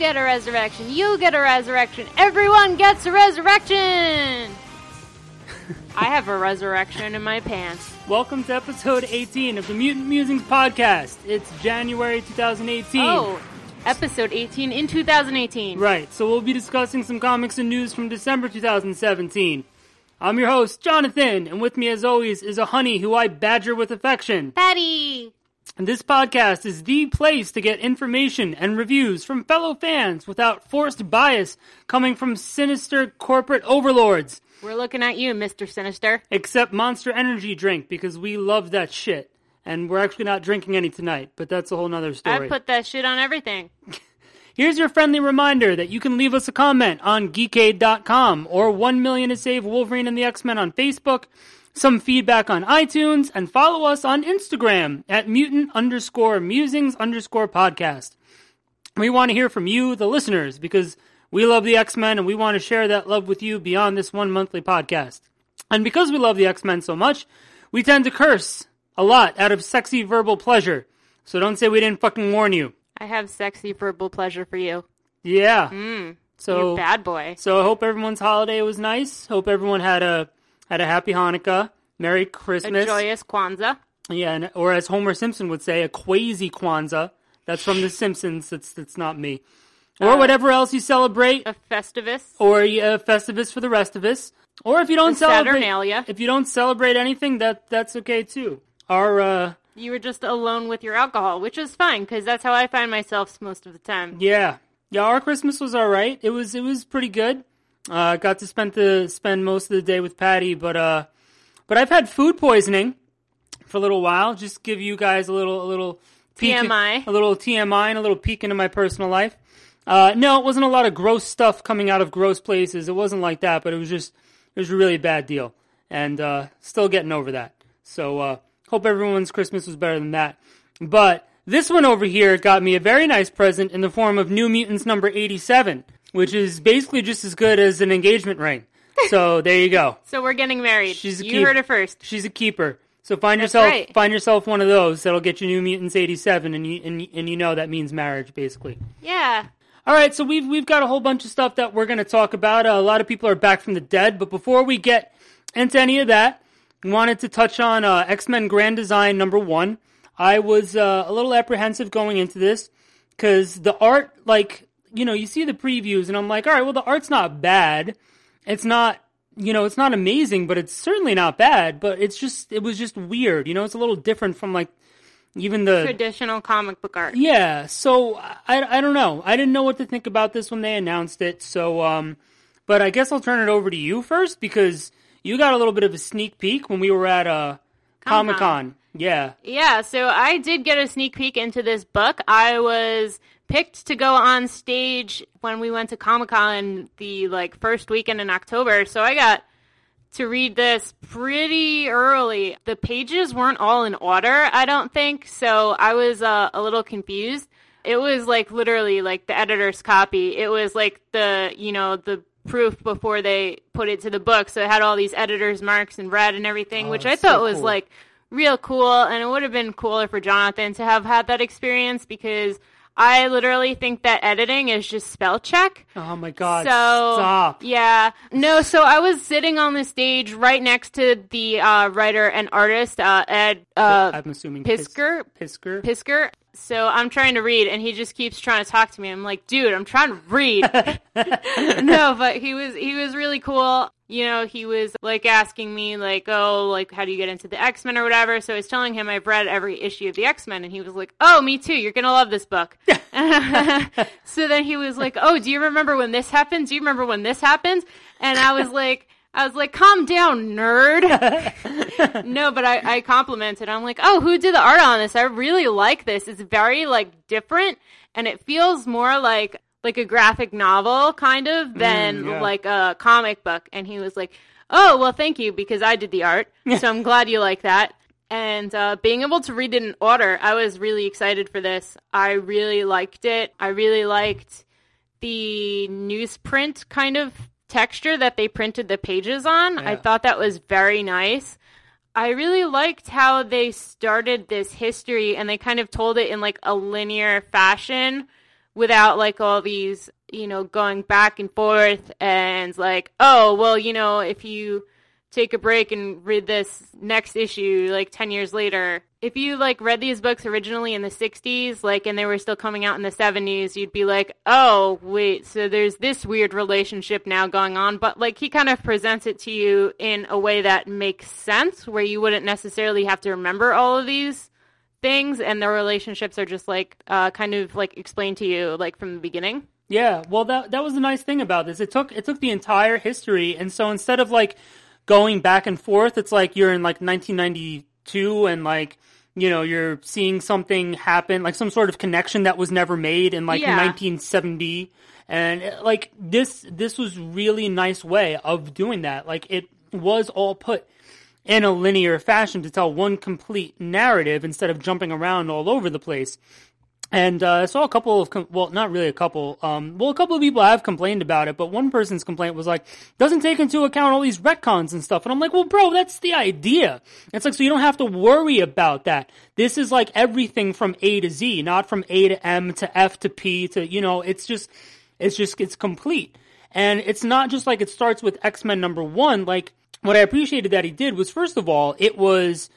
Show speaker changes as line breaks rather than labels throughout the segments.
get a resurrection. You get a resurrection. Everyone gets a resurrection. I have a resurrection in my pants.
Welcome to episode 18 of the Mutant Musings podcast. It's January 2018.
Oh, episode 18 in 2018.
Right, so we'll be discussing some comics and news from December 2017. I'm your host, Jonathan, and with me as always is a honey who I badger with affection.
Patty.
And this podcast is the place to get information and reviews from fellow fans without forced bias coming from sinister corporate overlords.
We're looking at you, Mr. Sinister.
Except Monster Energy drink because we love that shit. And we're actually not drinking any tonight, but that's a whole nother story.
I put that shit on everything.
Here's your friendly reminder that you can leave us a comment on geekade.com or 1 million to save Wolverine and the X-Men on Facebook, some feedback on iTunes, and follow us on Instagram at mutant underscore musings underscore podcast. We want to hear from you, the listeners, because we love the X-Men and we want to share that love with you beyond this one monthly podcast. And because we love the X-Men so much, we tend to curse a lot out of sexy verbal pleasure. So don't say we didn't fucking warn you.
I have sexy verbal pleasure for you.
Yeah.
Mm,
so
you bad boy.
So I hope everyone's holiday was nice. Hope everyone had a had a happy Hanukkah, Merry
A
Christmas.
joyous Kwanzaa.
Yeah, and, or as Homer Simpson would say, a quasi Kwanzaa. That's from The Simpsons. That's that's not me. Or
Uh,
whatever else you celebrate,
A Festivus.
or a Festivus for the rest of us. Or if you don't
A
celebrate,
Saturnalia.
if you don't celebrate anything, that that's okay too. Our uh,
You were just alone with your alcohol, which is fine because that's how I find myself most of the time.
Yeah, yeah. Our Christmas was all right. It was it was pretty good. Uh, got to spend the spend most of the day with Patty, but uh, but I've had food poisoning for a little while. Just give you guys a little a little peek-
TMI.
a little TMI, and a little peek into my personal life. Uh, no, it wasn't a lot of gross stuff coming out of gross places. It wasn't like that, but it was just it was a really bad deal, and uh, still getting over that. So uh, hope everyone's Christmas was better than that. But this one over here got me a very nice present in the form of New Mutants number 87, which is basically just as good as an engagement ring. So there you go.
So we're getting married.
She's a
you
keep-
heard it first.
She's a keeper. So find
That's
yourself
right.
find yourself one of those that'll get you New Mutants 87 and you and, and you know that means marriage basically.
Yeah.
All right, so we've we've got a whole bunch of stuff that we're going to talk about. Uh, a lot of people are back from the dead, but before we get into any of that, we wanted to touch on uh, X Men Grand Design number one. I was uh, a little apprehensive going into this because the art, like you know, you see the previews, and I'm like, all right, well, the art's not bad. It's not, you know, it's not amazing, but it's certainly not bad. But it's just, it was just weird. You know, it's a little different from like even the
Traditional comic book art.
yeah, so I, I don't know. I didn't know what to think about this when they announced it. So, um, but I guess I'll turn it over to you first because you got a little bit of a sneak peek when we were at uh, Comic Con. Yeah,
Yeah, so I did get a sneak peek into this book. I was picked to go on stage when we went to Comic Con the like first weekend in October. So I got to read this pretty early. The pages weren't all in order, I don't think. So I was uh, a little confused. It was like literally like the editor's copy. It was like the, you know, the proof before they put it to the book. So it had all these editor's marks in red and everything, which I
that's so
thought was
cool.
like real cool. And it would have been cooler for Jonathan to have had that experience because I literally think that editing is just spell check.
Oh my god.
So
Stop.
yeah, no. So I was sitting on the stage right next to the uh, writer and artist uh, Ed uh,
I'm assuming Pis-
Piskor.
Piskor.
Piskor. So I'm trying to read, and he just keeps trying to talk to me. I'm like, dude, I'm trying to read. no, but he was he was really cool. You know, he was like asking me like, oh, like how do you get into the X Men or whatever. So I was telling him I've read every issue of the X Men, and he was like, oh, me too. You're gonna love this book. so then he was like, oh, do you remember when this happened? Do you remember when this happened? And I was like. I was like, calm down, nerd. no, but I, I complimented. I'm like, oh, who did the art on this? I really like this. It's very like different and it feels more like like a graphic novel kind of than
Mm, yeah.
like a comic book. And he was like, oh, well, thank you because I did the art. so I'm glad you like that. And uh, being able to read it in order, I was really excited for this. I really liked it. I really liked the newsprint kind of texture that they printed the pages on. I thought that was very nice. I really liked how they started this history and they kind of told it in like a linear fashion without like all these, you know, going back and forth and like, oh, well, you know, if you take a break and read this next issue like 10 years later. If you like read these books originally in the 60s like and they were still coming out in the 70s you'd be like oh wait so there's this weird relationship now going on. But like he kind of presents it to you in a way that makes sense where you wouldn't necessarily have to remember all of these things and the relationships are just like uh, kind of like explained to you like from the beginning.
Yeah, well that that was the nice thing about this. It took it took the entire history and so instead of like going back and forth, it's like you're in like 1992 and like you know, you're seeing something happen, like some sort of connection that was never made in like
Yeah.
1970 and like this this was really nice way of doing that. Like it was all put in a linear fashion to tell one complete narrative instead of jumping around all over the place. And uh, I saw a couple of, com- well, not really a couple, um, well, a couple of people have complained about it, but one person's complaint was like, doesn't take into account all these retcons and stuff. And I'm like, well, bro, that's the idea. It's like, so you don't have to worry about that. This is like everything from A to Z, not from A to M to F to P to, you know, it's just, it's just, it's complete. And it's not just like it starts with X-Men number one. Like, what I appreciated that he did was, first of all, it was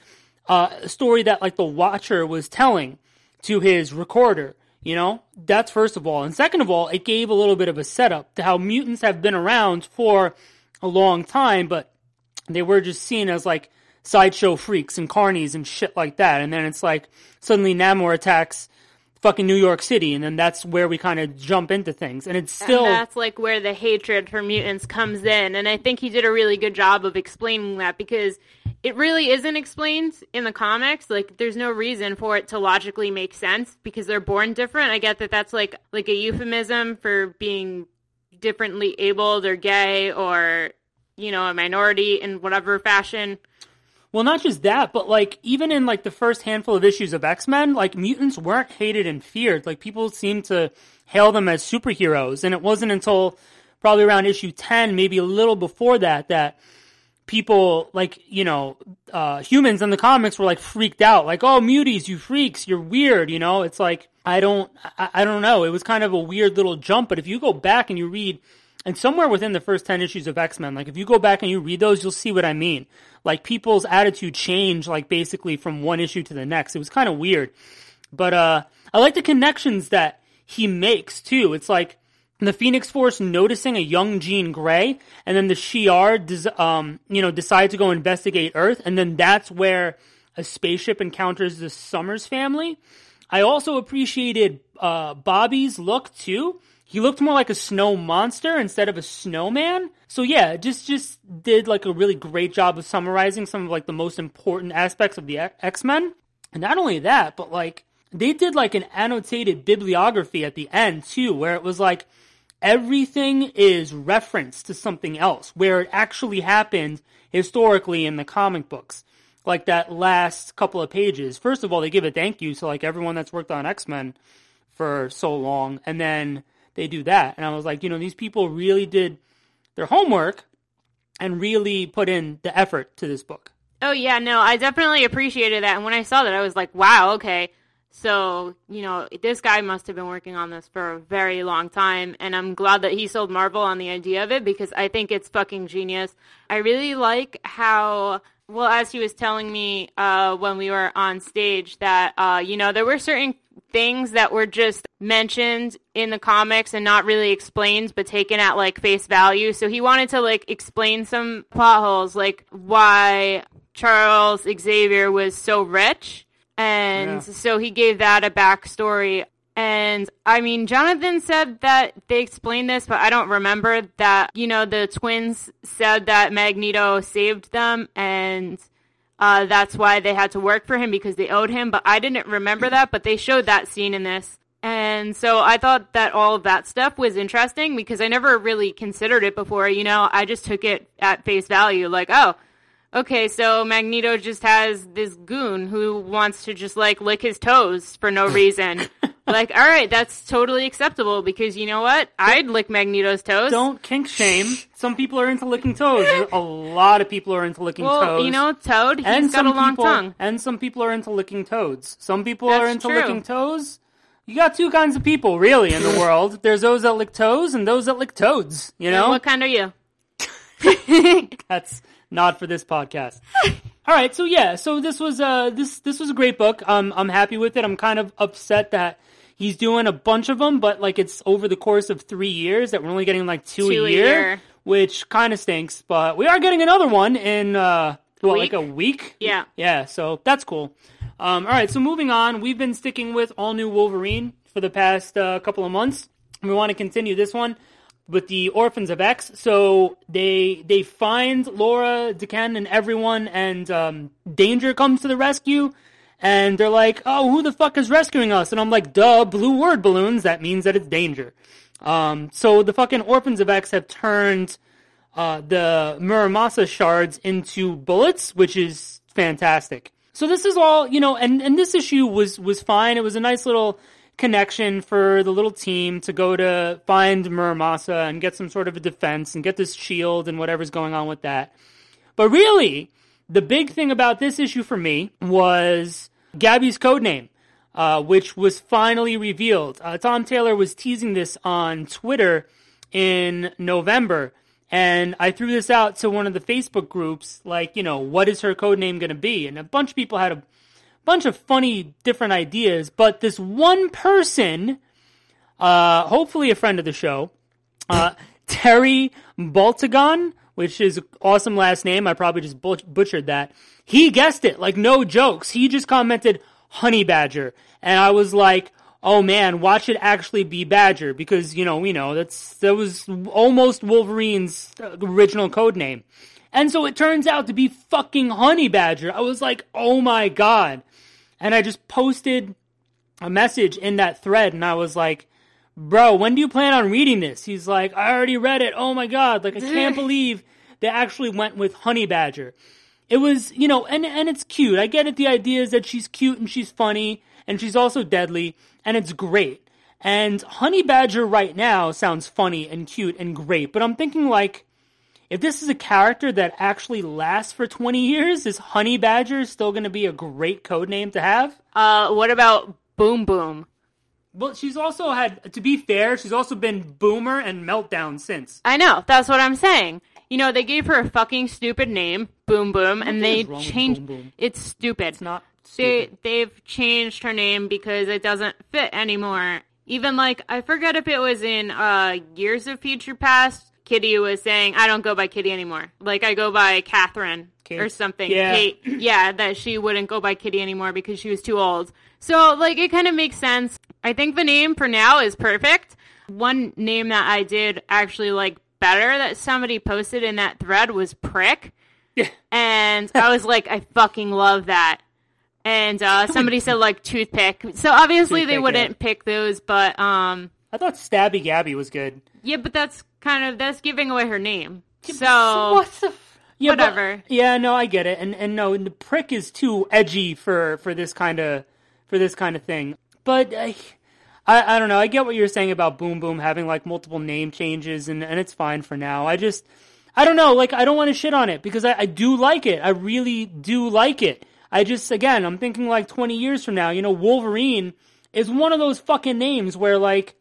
uh, a story that like the Watcher was telling to his recorder. You know, that's first of all. And second of all, it gave a little bit of a setup to how mutants have been around for a long time, but they were just seen as like sideshow freaks and carnies and shit like that. And then it's like suddenly Namor attacks fucking New York City, and then that's where we kind of jump into things. And it's still.
and that's like where the hatred for mutants comes in and i think he did a really good job of explaining that because it really isn't explained in the comics. Like there's no reason for it to logically make sense because they're born different. I get that that's like like a euphemism for being differently abled or gay or you know a minority in whatever fashion.
Well, not just that, but like even in like the first handful of issues of X Men, like mutants weren't hated and feared. Like people seemed to hail them as superheroes, and it wasn't until probably around issue ten, maybe a little before that, that people like you know uh, humans in the comics were like freaked out, like oh muties, you freaks, you're weird. You know, it's like I don't, I, I don't know. It was kind of a weird little jump, but if you go back and you read and somewhere within the first 10 issues of X-Men, like if you go back and you read those, you'll see what I mean. Like people's attitude changed like basically from one issue to the next. It was kind of weird. But uh I like the connections that he makes too. It's like the Phoenix Force noticing a young Jean Grey and then the Shi'ar des- um you know decide to go investigate Earth and then that's where a spaceship encounters the Summers family. I also appreciated uh, Bobby's look too. He looked more like a snow monster instead of a snowman. So yeah, just just did like a really great job of summarizing some of like the most important aspects of the X Men. And not only that, but like they did like an annotated bibliography at the end too, where it was like everything is referenced to something else, where it actually happened historically in the comic books like that last couple of pages. First of all, they give a thank you to like everyone that's worked on X Men for so long, and then they do that. And I was like, you know, these people really did their homework and really put in the effort to this book.
Oh yeah, no, I definitely appreciated that. And when I saw that, I was like, wow, okay. So, you know, this guy must have been working on this for a very long time. And I'm glad that he sold Marvel on the idea of it because I think it's fucking genius. I really like how, well, as he was telling me uh, when we were on stage, that, uh, you know, there were certain things that were just mentioned in the comics and not really explained but taken at like face value so he wanted to like explain some plot holes like why charles xavier was so rich and
Yeah.
so he gave that a backstory and i mean jonathan said that they explained this but i don't remember that you know the twins said that magneto saved them and uh, that's why they had to work for him because they owed him. But I didn't remember that, but they showed that scene in this. And so I thought that all of that stuff was interesting because I never really considered it before. You know, I just took it at face value. Like, oh, okay, so Magneto just has this goon who wants to just like lick his toes for no reason. like, all right, that's totally acceptable because you know what? I'd lick Magneto's toes.
Don't kink shame. Some people are into licking toes. A lot of people are into licking
well,
toes.
you know, Toad, he's
and
got
some
a long
people,
tongue.
And some people are into licking toads. Some people are into
true.
licking toes. you got two kinds of people really in the world. There's those that lick toes and those that lick toads. You know,
What kind are you?
that's not for this podcast. All right, so yeah, so this was uh this this was a great book. Um, I'm happy with it. I'm kind of upset that he's doing a bunch of them, but like it's over the course of three years that we're only getting like two,
Two
a year,
year.
which kind of stinks. But we are getting another one in uh what, like a week.
Yeah.
Yeah, so that's cool. Um, all right, so moving on, we've been sticking with all new Wolverine for the past uh, couple of months. We want to continue this one with the Orphans of X. So they they find Laura, Daken, and everyone, and um, Danger comes to the rescue. And they're like, "Oh, who the fuck is rescuing us?" And I'm like, "Duh, blue word balloons. That means that it's Danger." Um, so the fucking Orphans of X have turned uh, the Muramasa shards into bullets, which is fantastic. So this is all, you know, and, and this issue was, was fine. It was a nice little connection for the little team to go to find Muramasa and get some sort of a defense and get this shield and whatever's going on with that. But really, the big thing about this issue for me was Gabby's code name, uh, which was finally revealed. Uh, Tom Taylor was teasing this on Twitter in November, and I threw this out to one of the Facebook groups, like, you know, what is her code name going to be? And a bunch of people had a bunch of funny different ideas, but this one person, uh, hopefully a friend of the show, uh, Terry Baltagon, which is awesome last name. I probably just butch- butchered that. He guessed it, like no jokes. He just commented honey badger. And I was like, oh man, watch it actually be badger because, you know, we know that's, that was almost Wolverine's original code name. And so it turns out to be fucking honey badger. I was like, oh my god. And I just posted a message in that thread and I was like, bro, when do you plan on reading this? He's like, I already read it. Oh my god, like I can't believe they actually went with Honey Badger. It was, you know, and and it's cute. I get it. The idea is that she's cute and she's funny and she's also deadly and it's great. And Honey Badger right now sounds funny and cute and great, but I'm thinking like if this is a character that actually lasts for 20 years, is Honey Badger still going to be a great code name to have?
Uh, what about Boom Boom?
Well, she's also had, to be fair, she's also been Boomer and Meltdown since.
I know. That's what I'm saying. You know, they gave her a fucking stupid name, Boom Boom, and they
is wrong with
changed.
Boom Boom?
It's stupid.
It's not
They they've changed her name because it doesn't fit anymore. Even like I forget if it was in uh Years of Future Past, Kitty was saying I don't go by Kitty anymore. Like I go by Catherine
Kate.
or something.
Yeah.
Kate. Yeah, that she wouldn't go by Kitty anymore because she was too old. So like it kind of makes sense. I think the name for now is perfect. One name that I did actually like better that somebody posted in that thread was Prick.
Yeah.
And I was like, I fucking love that. And uh, somebody said like toothpick. So obviously they wouldn't
yeah.
pick those, but um,
I thought Stabby Gabby was good.
yeah, but that's kind of that's giving away her name. So
what the? F- yeah, but-
Whatever.
yeah, no, I get it, and and no, the prick is too edgy for for this kind of for this kind of thing. But I, I, I don't know. I get what you're saying about Boom Boom having like multiple name changes, and and it's fine for now. I just, I don't know. Like I don't want to shit on it because I, I do like it. I really do like it. I just again, I'm thinking like 20 years from now. You know, Wolverine is one of those fucking names where like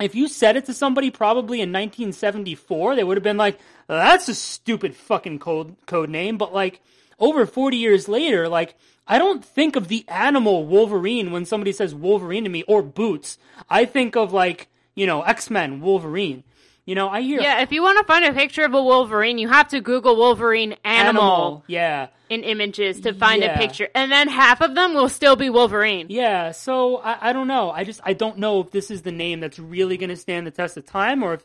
if you said it to somebody probably in 1974, they would have been like, "That's a stupid fucking code code name." But like over 40 years later, like I don't think of the animal Wolverine when somebody says Wolverine to me or Boots. I think of like you know X Men Wolverine. You know, I hear
yeah, if you want to find a picture of a Wolverine, you have to Google Wolverine animal,
Yeah,
in images to find
Yeah.
a picture, and then half of them will still be Wolverine.
Yeah, so I, I don't know. I just I don't know if this is the name that's really going to stand the test of time, or if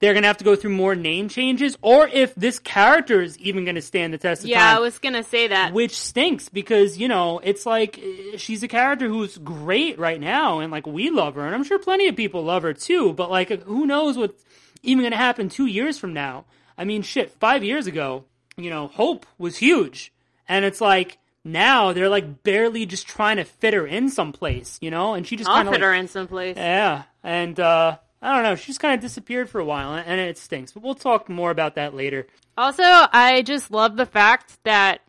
they're going to have to go through more name changes, or if this character is even going to stand the test of
Yeah,
time.
I was gonna say that.
which stinks because you know it's like eh, she's a character who's great right now, and like we love her, and I'm sure plenty of people love her too. But like, who knows what's even going to happen two years from now? I mean, shit, five years ago, you know, Hope was huge, and it's like now they're like barely just trying to fit her in someplace, you know, and she just
I'll
kind of
fit
like,
her in someplace.
yeah, and uh, I don't know, she just kind of disappeared for a while, and it stinks. But we'll talk more about that later.
Also, I just love the fact that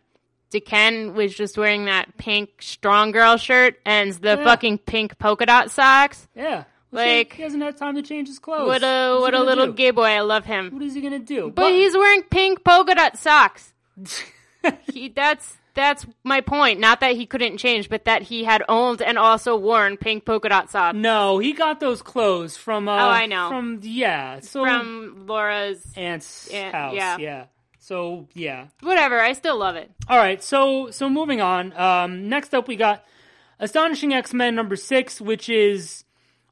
Daken was just wearing that pink strong girl shirt and the
Yeah.
fucking pink polka dot socks.
Yeah. Well,
Like-
he hasn't had time to change his clothes.
What a
What's
what a little
do?
gay boy. I love him.
What is he gonna do?
But he's wearing pink polka dot socks. he that's that's my point. Not that he couldn't change, but that he had owned and also worn pink polka dot socks
no, he got those clothes from. Uh,
Oh, I know.
From yeah, so
from Laura's.
aunt's
Aunt-
house.
yeah.
yeah. So yeah.
Whatever. I still love it.
All right, so so moving on. Um, next up, we got Astonishing X Men number six, which is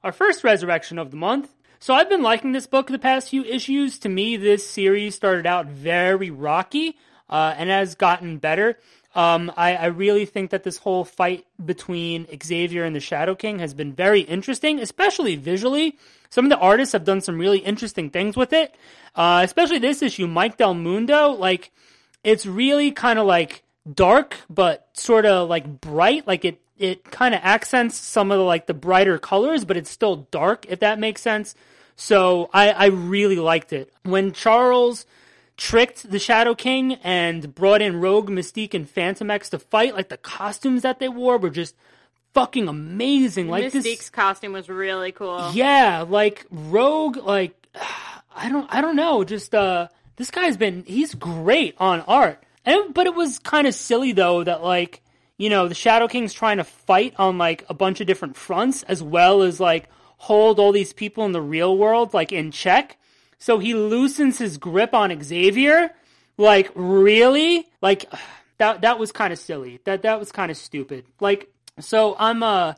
our first resurrection of the month. So I've been liking this book the past few issues. To me, this series started out very rocky uh, and has gotten better. Um, I, I really think that this whole fight between Xavier and the Shadow King has been very interesting, especially visually. Some of the artists have done some really interesting things with it, uh, especially this issue. Mike Del Mundo, like it's really kind of like dark but sort of like bright like it it kind of accents some of the like the brighter colors but it's still dark if that makes sense so i i really liked it when charles tricked the shadow king and brought in rogue mystique and phantom x to fight like the costumes that they wore were just fucking amazing like
Mystique's
this
costume was really cool.
yeah, like Rogue, like I don't, I don't know. Just uh, this guy's been, he's great on art. And but it was kind of silly though that like you know the Shadow King's trying to fight on like a bunch of different fronts as well as like hold all these people in the real world like in check. So he loosens his grip on Xavier. Like really, like that that was kind of silly. That that was kind of stupid. Like so I'm uh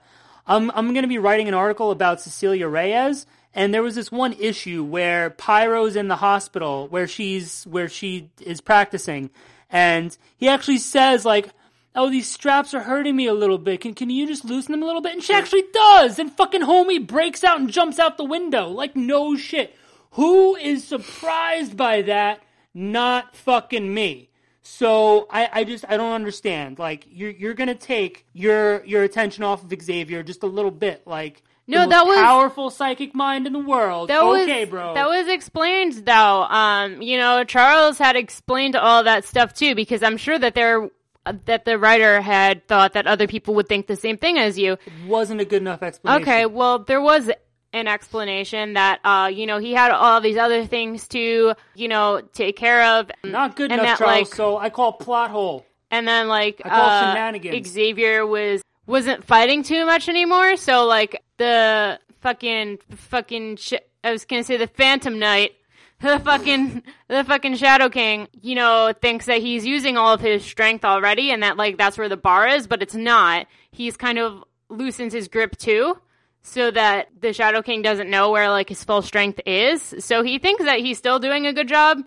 I'm I'm going to be writing an article about Cecilia Reyes and there was this one issue where Pyro's in the hospital where she's where she is practicing and he actually says like oh these straps are hurting me a little bit can can you just loosen them a little bit and she actually does and fucking homie breaks out and jumps out the window like no shit who is surprised by that not fucking me so I, I just I don't understand. Like you're you're gonna take your your attention off of Xavier just a little bit. Like
No,
the most
that was-
powerful psychic mind in the world.
That
okay,
was,
bro.
That was explained though. Um, you know, Charles had explained all that stuff too, because I'm sure that there that the writer had thought that other people would think the same thing as you.
wasn't a good enough explanation.
Okay, well, there was an explanation that uh, you know, he had all these other things to, you know, take care of.
not good
and
enough,
that,
Charles.
like-
so I call plot hole.
and then like
I call
uh,
shenanigans.
Xavier was wasn't fighting too much anymore. So like the fucking fucking sh- I was gonna say the Phantom Knight, the fucking the fucking Shadow King, you know, thinks that he's using all of his strength already, and that like that's where the bar is, but it's not. He's kind of loosens his grip too. So that the Shadow King doesn't know where like his full strength is. So he thinks that he's still doing a good job.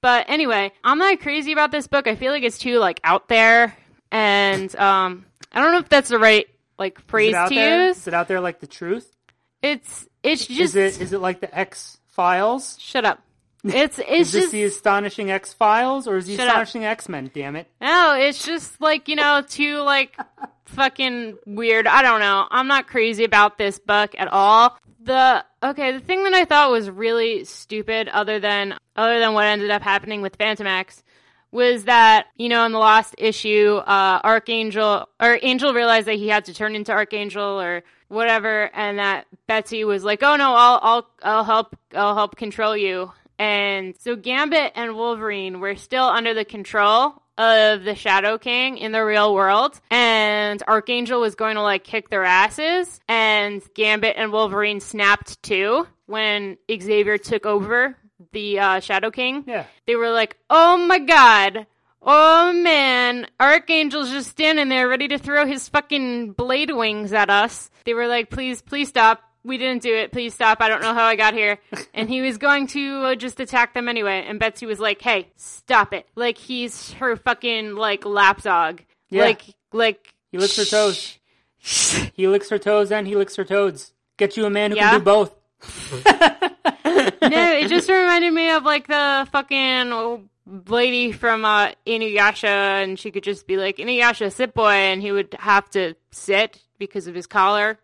But anyway, I'm not crazy about this book. I feel like it's too like out there, and um, I don't know if that's the right like phrase to
there?
use.
Is it out there like the truth?
It's it's just Is
it is it like the X Files?
shut up. It's it's
Is this
just
the astonishing X Files or is the astonishing X Men? Damn it!
no. It's just like you know too like fucking weird. I don't know. I'm not crazy about this book at all. The okay, the thing that I thought was really stupid, other than other than what ended up happening with Phantom X, was that you know in the last issue, uh, Archangel or Angel realized that he had to turn into Archangel or whatever, and that Betsy was like, "Oh no, I'll I'll I'll help I'll help control you." And so Gambit and Wolverine were still under the control of the Shadow King in the real world, and Archangel was going to like kick their asses, and Gambit and Wolverine snapped too when Xavier took over the uh, Shadow King.
Yeah.
They were like, "Oh my god." Oh man, Archangel's just standing there ready to throw his fucking blade wings at us. They were like, please, please stop. We didn't do it. Please stop. I don't know how I got here. and he was going to uh, just attack them anyway. And Betsy was like, hey, stop it. Like he's her fucking like lapdog.
Yeah.
Like, like.
He licks her toes. He licks her toes and he licks her toads. Get you a man who
Yeah.
can do both.
no, it just reminded me of like the fucking lady from uh, Inuyasha, and she could just be like, Inuyasha, sit boy, and he would have to sit because of his collar.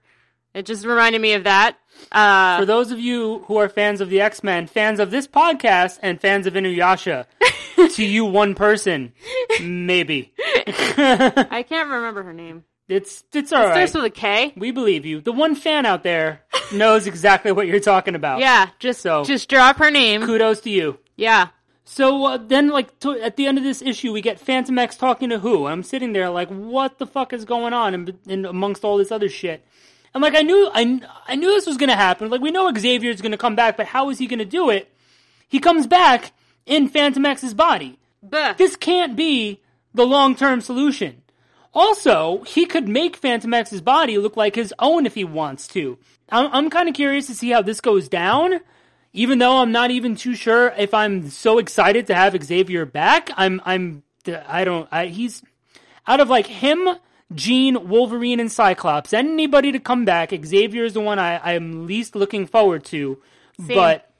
It just reminded me of that. Uh,
For those of you who are fans of the X Men, fans of this podcast, and fans of Inuyasha, to you, one person, maybe
I can't remember her name.
it's it's all right.
Starts with a K.
We believe you. The one fan out there knows exactly what you're talking about.
Yeah, just
So-
just drop her name.
Kudos to you.
Yeah.
So uh, then, like to, at the end of this issue, we get Phantom X talking to who? I'm sitting there like, what the fuck is going on? And, and amongst all this other shit, and like I knew, I I knew this was gonna happen. Like we know Xavier's gonna come back, but how is he gonna do it? He comes back in Phantom X's body.
Buh.
This can't be the long term solution. Also, he could make Phantom X's body look like his own if he wants to. I'm, I'm kind of curious to see how this goes down. Even though I'm not even too sure if I'm so excited to have Xavier back, I'm I'm I don't I, he's out of like him, Jean, Wolverine, and Cyclops. Anybody to come back, Xavier is the one I, I'm least looking forward to. But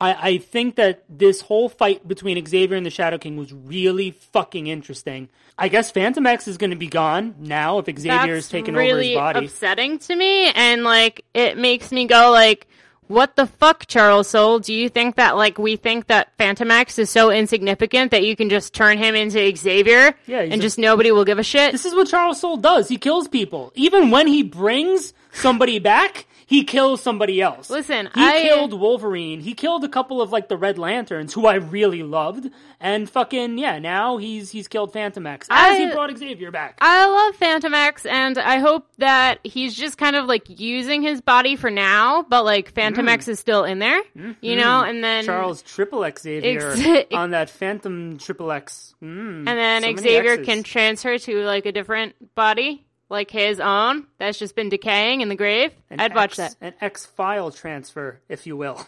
I, I think that this whole fight between Xavier and the Shadow King was really fucking interesting. I guess Phantom X is going to be gone now if Xavier is taking
really
over his body.
upsetting to me, and like it makes me go like, "What the fuck, Charles Soule? Do you think that like we think that Phantom X is so insignificant that you can just turn him into Xavier,
Yeah,
and
a-
just nobody will give a shit?"
This is what Charles Soule does. He kills people. Even when he brings somebody back, he kills somebody else.
Listen,
he
I-
killed Wolverine. He killed a couple of like the Red Lanterns, who I really loved. And fucking yeah, now he's he's killed Phantom X as he brought Xavier back.
I love Phantom X, and I hope that he's just kind of like using his body for now, but like Phantom X is still in there, you know, and then
Mm. Charles Triple X Xavier
Ex-
on that Phantom Triple X. Mm,
and then
so
Xavier can transfer to like a different body, like his own, that's just been decaying in the grave.
An
I'd watch that.
An X file transfer, if you will.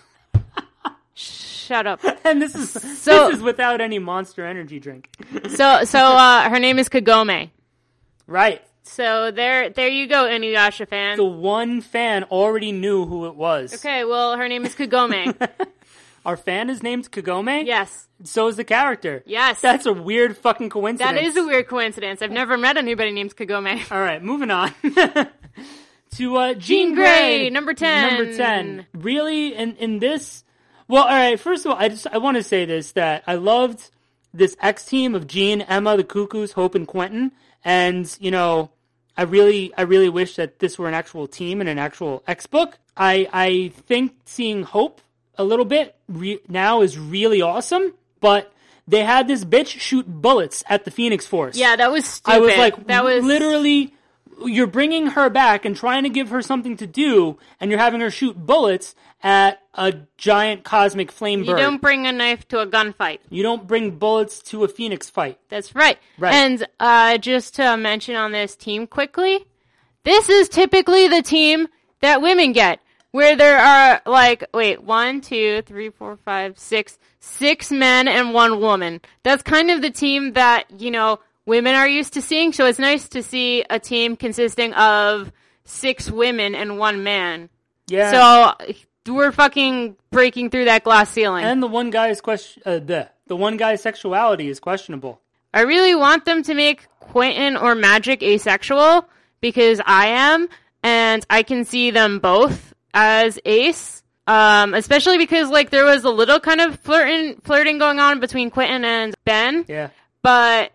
Shut up.
And this is
So-
this is without any Monster Energy drink.
so, so uh, her name is Kagome.
Right.
So there, there you go, Inuyasha fan.
The one fan already knew who it was.
Okay, well, her name is Kagome.
Our fan is named Kagome.
yes,
So is the character.
yes.
That's a weird fucking coincidence.
that is a weird coincidence. I've never met anybody named Kagome.
All right, moving on. to uh, Jean,
Jean Grey, number 10.
Number ten. Really, in in this. Well, all right. First of all, I just I want to say this that I loved this X team of Jean, Emma, the Cuckoos, Hope, and Quentin, and you know, I really I really wish that this were an actual team and an actual X book. I I think seeing Hope a little bit re- now is really awesome, but. They had this bitch shoot bullets at the Phoenix Force.
Yeah, that was stupid.
I was like,
that was
literally, you're bringing her back and trying to give her something to do, and you're having her shoot bullets at a giant cosmic flame
You
bird.
don't bring a knife to a gunfight.
You don't bring bullets to a phoenix fight.
That's right.
Right.
And uh, just to mention on this team quickly, this is typically the team that women get, where there are like, wait, one, two, three, four, five, six, six men and one woman. That's kind of the team that, you know, women are used to seeing. So it's nice to see a team consisting of six women and one man.
Yeah.
So we're fucking breaking through that glass ceiling.
and the one guy's question, uh, the the one guy's sexuality is questionable.
I really want them to make Quentin or Magik asexual because I am, and I can see them both as ace. Um, especially because like there was a little kind of flirting flirting going on between Quentin and Ben,
Yeah.
but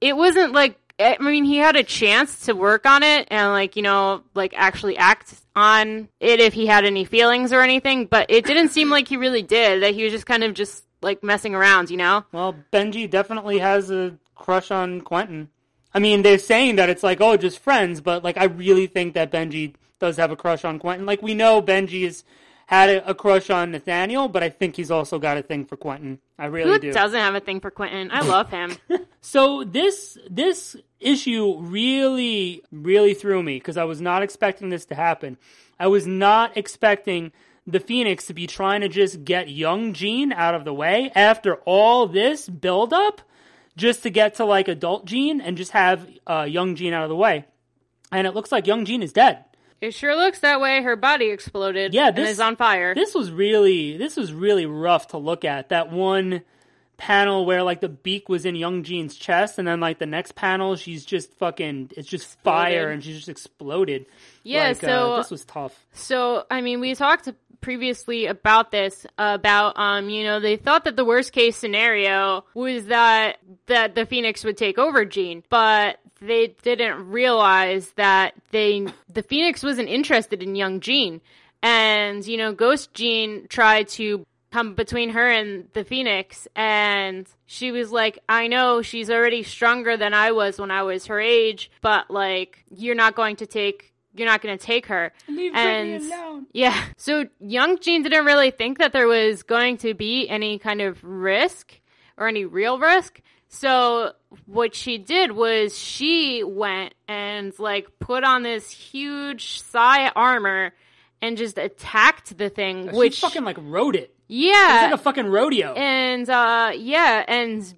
it wasn't like I mean he had a chance to work on it and like you know like actually act on it if he had any feelings or anything, but it didn't seem like he really did. That he was just kind of just like messing around, you know.
Well, Benji definitely has a crush on Quentin. I mean, they're saying that it's like, oh, just friends, but like, I really think that Benji does have a crush on Quentin. Like, we know Benji's had a, a crush on Nathaniel, but I think he's also got a thing for Quentin. I really
Who
do.
doesn't have a thing for Quentin? I love him.
So this this issue really really threw me because I was not expecting this to happen. I was not expecting the Phoenix to be trying to just get young Jean out of the way after all this build up just to get to like adult Jean and just have uh, young Jean out of the way. And it looks like young Jean is dead.
It sure looks that way. Her body exploded.
Yeah,
and
this-
is on fire.
This was really this was really rough to look at. That one panel where like the beak was in Young Jean's chest, and then like the next panel, she's just fucking, it's just fire, and she just exploded.
Yeah,
Like, uh,
so-
this was tough.
So, I mean, we talked previously about this about um you know they thought that the worst case scenario was that that the phoenix would take over Jean but they didn't realize that they the phoenix wasn't interested in young Jean and you know ghost Jean tried to come between her and the phoenix and she was like i know she's already stronger than i was when i was her age but like you're not going to take you're not going to take her
Leave
and
Britney alone.
yeah so young jean didn't really think that there was going to be any kind of risk or any real risk so what she did was she went and like put on this huge psi armor and just attacked the thing which
fucking like rode it.
yeah
It's like a fucking rodeo.
and uh yeah, and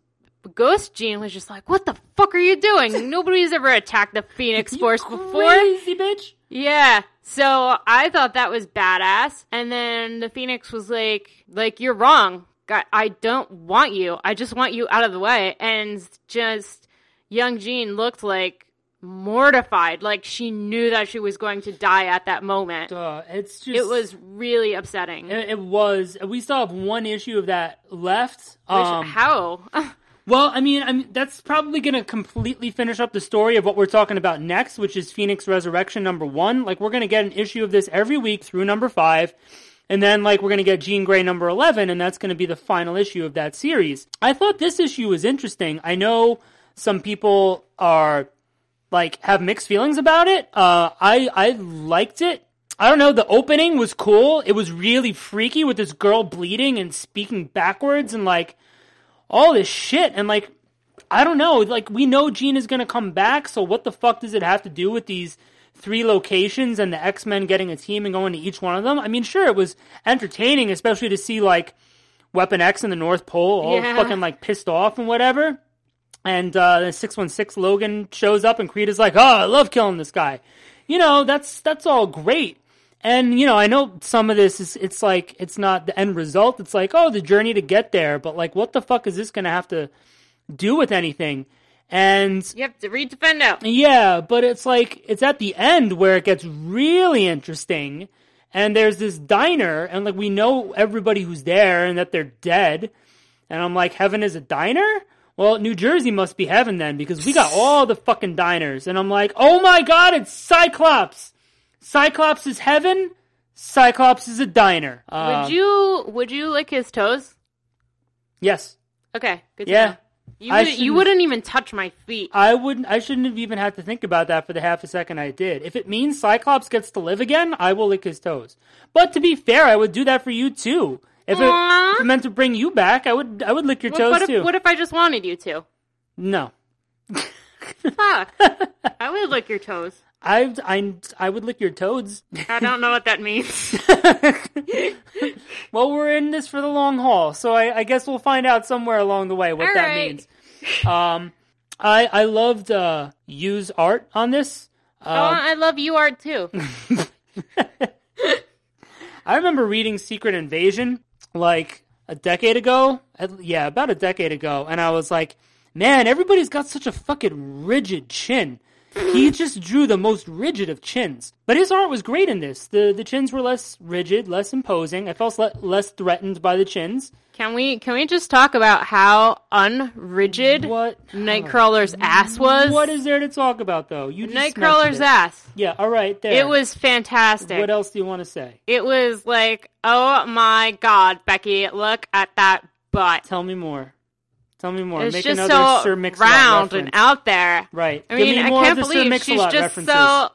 Ghost Jean was just like, "What the fuck are you doing? Nobody's ever attacked the Phoenix Force before."
Crazy bitch.
Yeah. So I thought that was badass, and then the Phoenix was like, "Like you're wrong. God, I don't want you. I just want you out of the way." And just young Jean looked like mortified, like she knew that she was going to die at that moment.
Uh, it's just
It was really upsetting.
It, it was. We still have one issue of that left.
Which-
Um,
how?
well, I mean, I mean, that's probably going to completely finish up the story of what we're talking about next, which is Phoenix Resurrection number one. Like, we're going to get an issue of this every week through number five. And then, like, we're going to get Jean Grey number 11, and that's going to be the final issue of that series. I thought this issue was interesting. I know some people are, like, have mixed feelings about it. Uh, I, I liked it. I don't know, the opening was cool. It was really freaky with this girl bleeding and speaking backwards and, like, all this shit. And, like, I don't know. Like, we know Jean is going to come back, so what the fuck does it have to do with these three locations and the X Men getting a team and going to each one of them? I mean, sure, it was entertaining, especially to see, like, Weapon X in the North Pole all
Yeah.
fucking, like, pissed off and whatever. And uh, the 616 Logan shows up, and Creed is like, oh, I love killing this guy. You know, that's that's all great. And you know, I know some of this is it's like it's not the end result. It's like, oh, the journey to get there, but like what the fuck is this going to have to do with anything? And
you have to read defend out.
yeah, but it's like it's at the end where it gets really interesting. And there's this diner, and like we know everybody who's there and that they're dead. And I'm like, heaven is a diner? Well, New Jersey must be heaven then, because we got all the fucking diners. And I'm like, oh my god, it's Cyclops! Cyclops is heaven. Cyclops is a diner. Uh,
Would you would you lick his toes?
Yes.
Okay, good. To
Yeah.
know. You
I
would, you wouldn't even touch my feet.
I wouldn't. I shouldn't have even had to think about that for the half a second I did. If it means Cyclops gets to live again, I will lick his toes. But to be fair, I would do that for you too. If it, if it meant to bring you back, I would. I would lick your
What,
toes
what if,
too.
what if I just wanted you to?
no,
Fuck. I would lick your toes.
I, I, I would lick your toes.
I don't know what that means.
well, we're in this for the long haul, so I, I guess we'll find out somewhere along the way what
All
that
right.
means. Um, I I loved uh, Yu's art on this.
oh, I love you art too.
I remember reading Secret Invasion like a decade ago. Yeah, about a decade ago. And I was like, man, everybody's got such a fucking rigid chin. He just drew the most rigid of chins. But his art was great in this. The the chins were less rigid, less imposing. I felt le- less threatened by the chins.
Can we can we just talk about how unrigid
What
Nightcrawler's ass was?
What is there to talk about though? You just
Nightcrawler's
mentioned it.
ass?
Yeah, all right, there.
It was fantastic.
What else do you want to say?
It was like, oh my god, Becky, look at that butt.
Tell me more. Tell me more.
It's
Make
just
another
so
Sir Mix-a-Lot
round
reference.
and out there.
Right.
I
Give
mean,
me
I
more
can't
of the Sir
believe she's
Mix-a-Lot
just
references.
so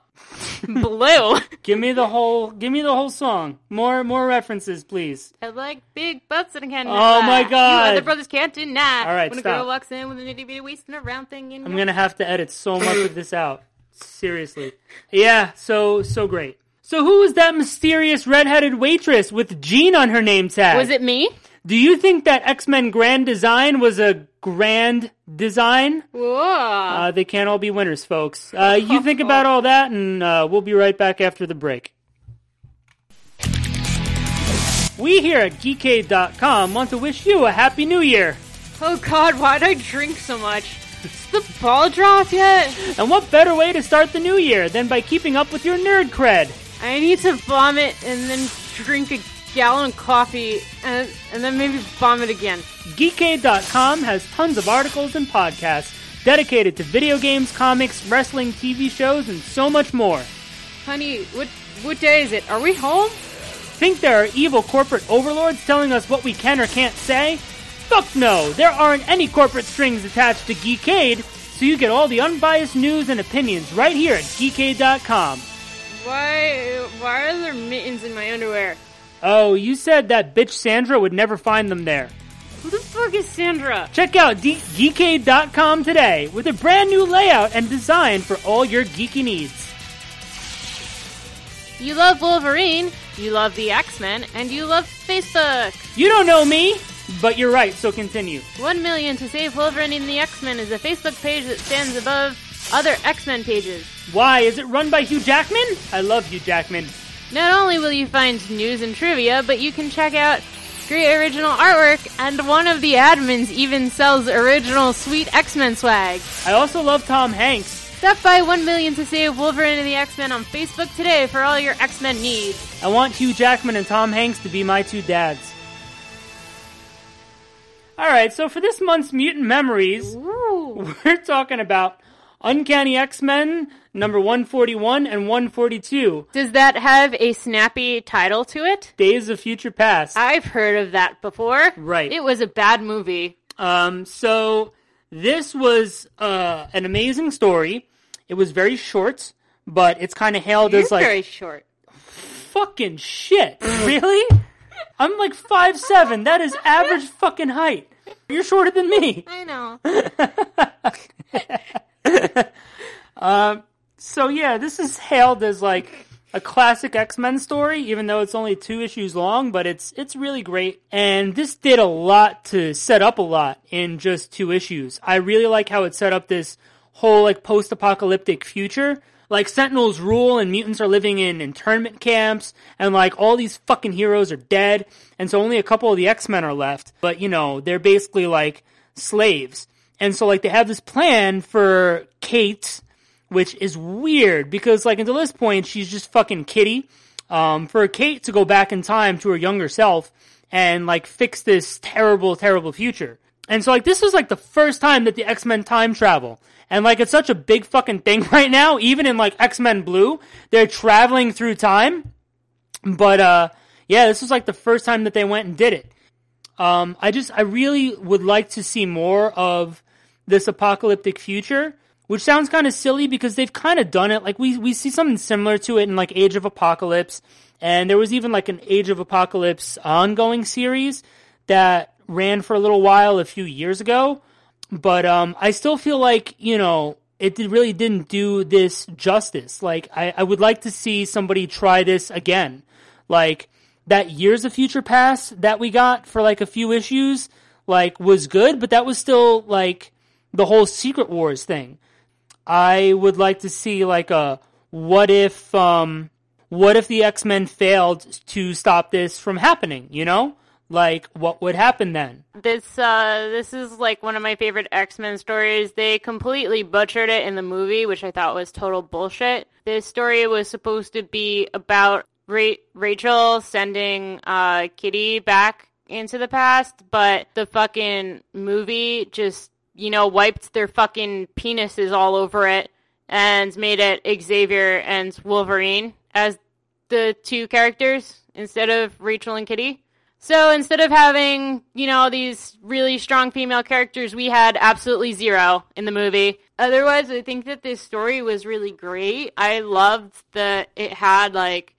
blue.
Give me the whole. Give me the whole song. More, more references, please.
I like big butts and I can't
Oh
deny.
my God.
You other brothers can't deny.
All right,
when
stop.
a girl walks in with an itty bitty waist and a round thing in
I'm gonna have to edit so much of this out. Seriously. Yeah. So, so great. So, who was that mysterious redheaded waitress with Jean on her name tag?
Was it me?
Do you think that X Men Grand Design was a grand design? Uh, they can't all be winners, folks. Uh, you think about all that, and uh, we'll be right back after the break. We here at Geekade.com want to wish you a Happy New Year.
Oh god, why'd I drink so much? Is the ball drop yet?
And what better way to start the new year than by keeping up with your nerd cred?
I need to vomit and then drink a gallon of coffee and, and then maybe vomit again.
Geekade.com has tons of articles and podcasts dedicated to video games, comics, wrestling, TV shows, and so much more.
Honey, what what day is it? Are we home?
Think there are evil corporate overlords telling us what we can or can't say? Fuck no! There aren't any corporate strings attached to Geekade, so you get all the unbiased news and opinions right here at Geekade.com.
Why why are there mittens in my underwear?
Oh, you said that bitch Sandra would never find them there.
Who the fuck is Sandra?
Check out D- Geekade.com today with a brand new layout and design for all your geeky needs.
You love Wolverine, you love the X-Men, and you love Facebook.
You don't know me, but you're right, so continue.
One million to save Wolverine and the X-Men is a Facebook page that stands above other X-Men pages.
Why? Is it run by Hugh Jackman? I love Hugh Jackman.
Not only will you find news and trivia, but you can check out great original artwork, and one of the admins even sells original sweet X-Men swag.
I also love Tom Hanks.
Stop by 1 million to save Wolverine and the X-Men on Facebook today for all your X-Men needs.
I want Hugh Jackman and Tom Hanks to be my two dads. Alright, so for this month's Mutant Memories,
Ooh.
we're talking about Uncanny X-Men number 141 and 142,
Does that have a snappy title to it?
Days of Future Past.
I've heard of that before.
Right.
It was a bad movie.
Um, so this was uh, an amazing story. It was very short, but it's kind of hailed
You're
as like
very short.
fucking shit. really? I'm like five seven. That is average fucking height. You're shorter than me.
I know.
So yeah, this is hailed as like a classic X-Men story, even though it's only two issues long, but it's it's really great. And this did a lot to set up a lot in just two issues. I really like how it set up this whole like post-apocalyptic future. Like Sentinels rule and mutants are living in internment camps and like all these fucking heroes are dead and so only a couple of the X-Men are left. But you know, they're basically like slaves. And so like they have this plan for Kate which is weird because like until this point she's just fucking Kitty. Um, for Kate to go back in time to her younger self and like fix this terrible, terrible future. And so like this was like the first time that the X-Men time travel. And like it's such a big fucking thing right now, even in like X-Men Blue, they're traveling through time. But uh yeah, this was like the first time that they went and did it. Um I just I really would like to see more of this apocalyptic future which sounds kind of silly because they've kind of done it. Like we we see something similar to it in like Age of Apocalypse, and there was even like an Age of Apocalypse ongoing series that ran for a little while a few years ago. But um, I still feel like you know it really didn't do this justice. Like I, I would like to see somebody try this again. Like that Years of Future Past that we got for like a few issues, like was good, but that was still like the whole Secret Wars thing. I would like to see like a what if um what if the X-Men failed to stop this from happening, you know? Like what would happen then?
This uh this is like one of my favorite X-Men stories. They completely butchered it in the movie, which I thought was total bullshit. This story was supposed to be about Ra- Rachel sending uh Kitty back into the past, but the fucking movie just, you know, wiped their fucking penises all over it and made it Xavier and Wolverine as the two characters instead of Rachel and Kitty. So instead of having, you know, these really strong female characters, we had absolutely zero in the movie. Otherwise, I think that this story was really great. I loved that it had like,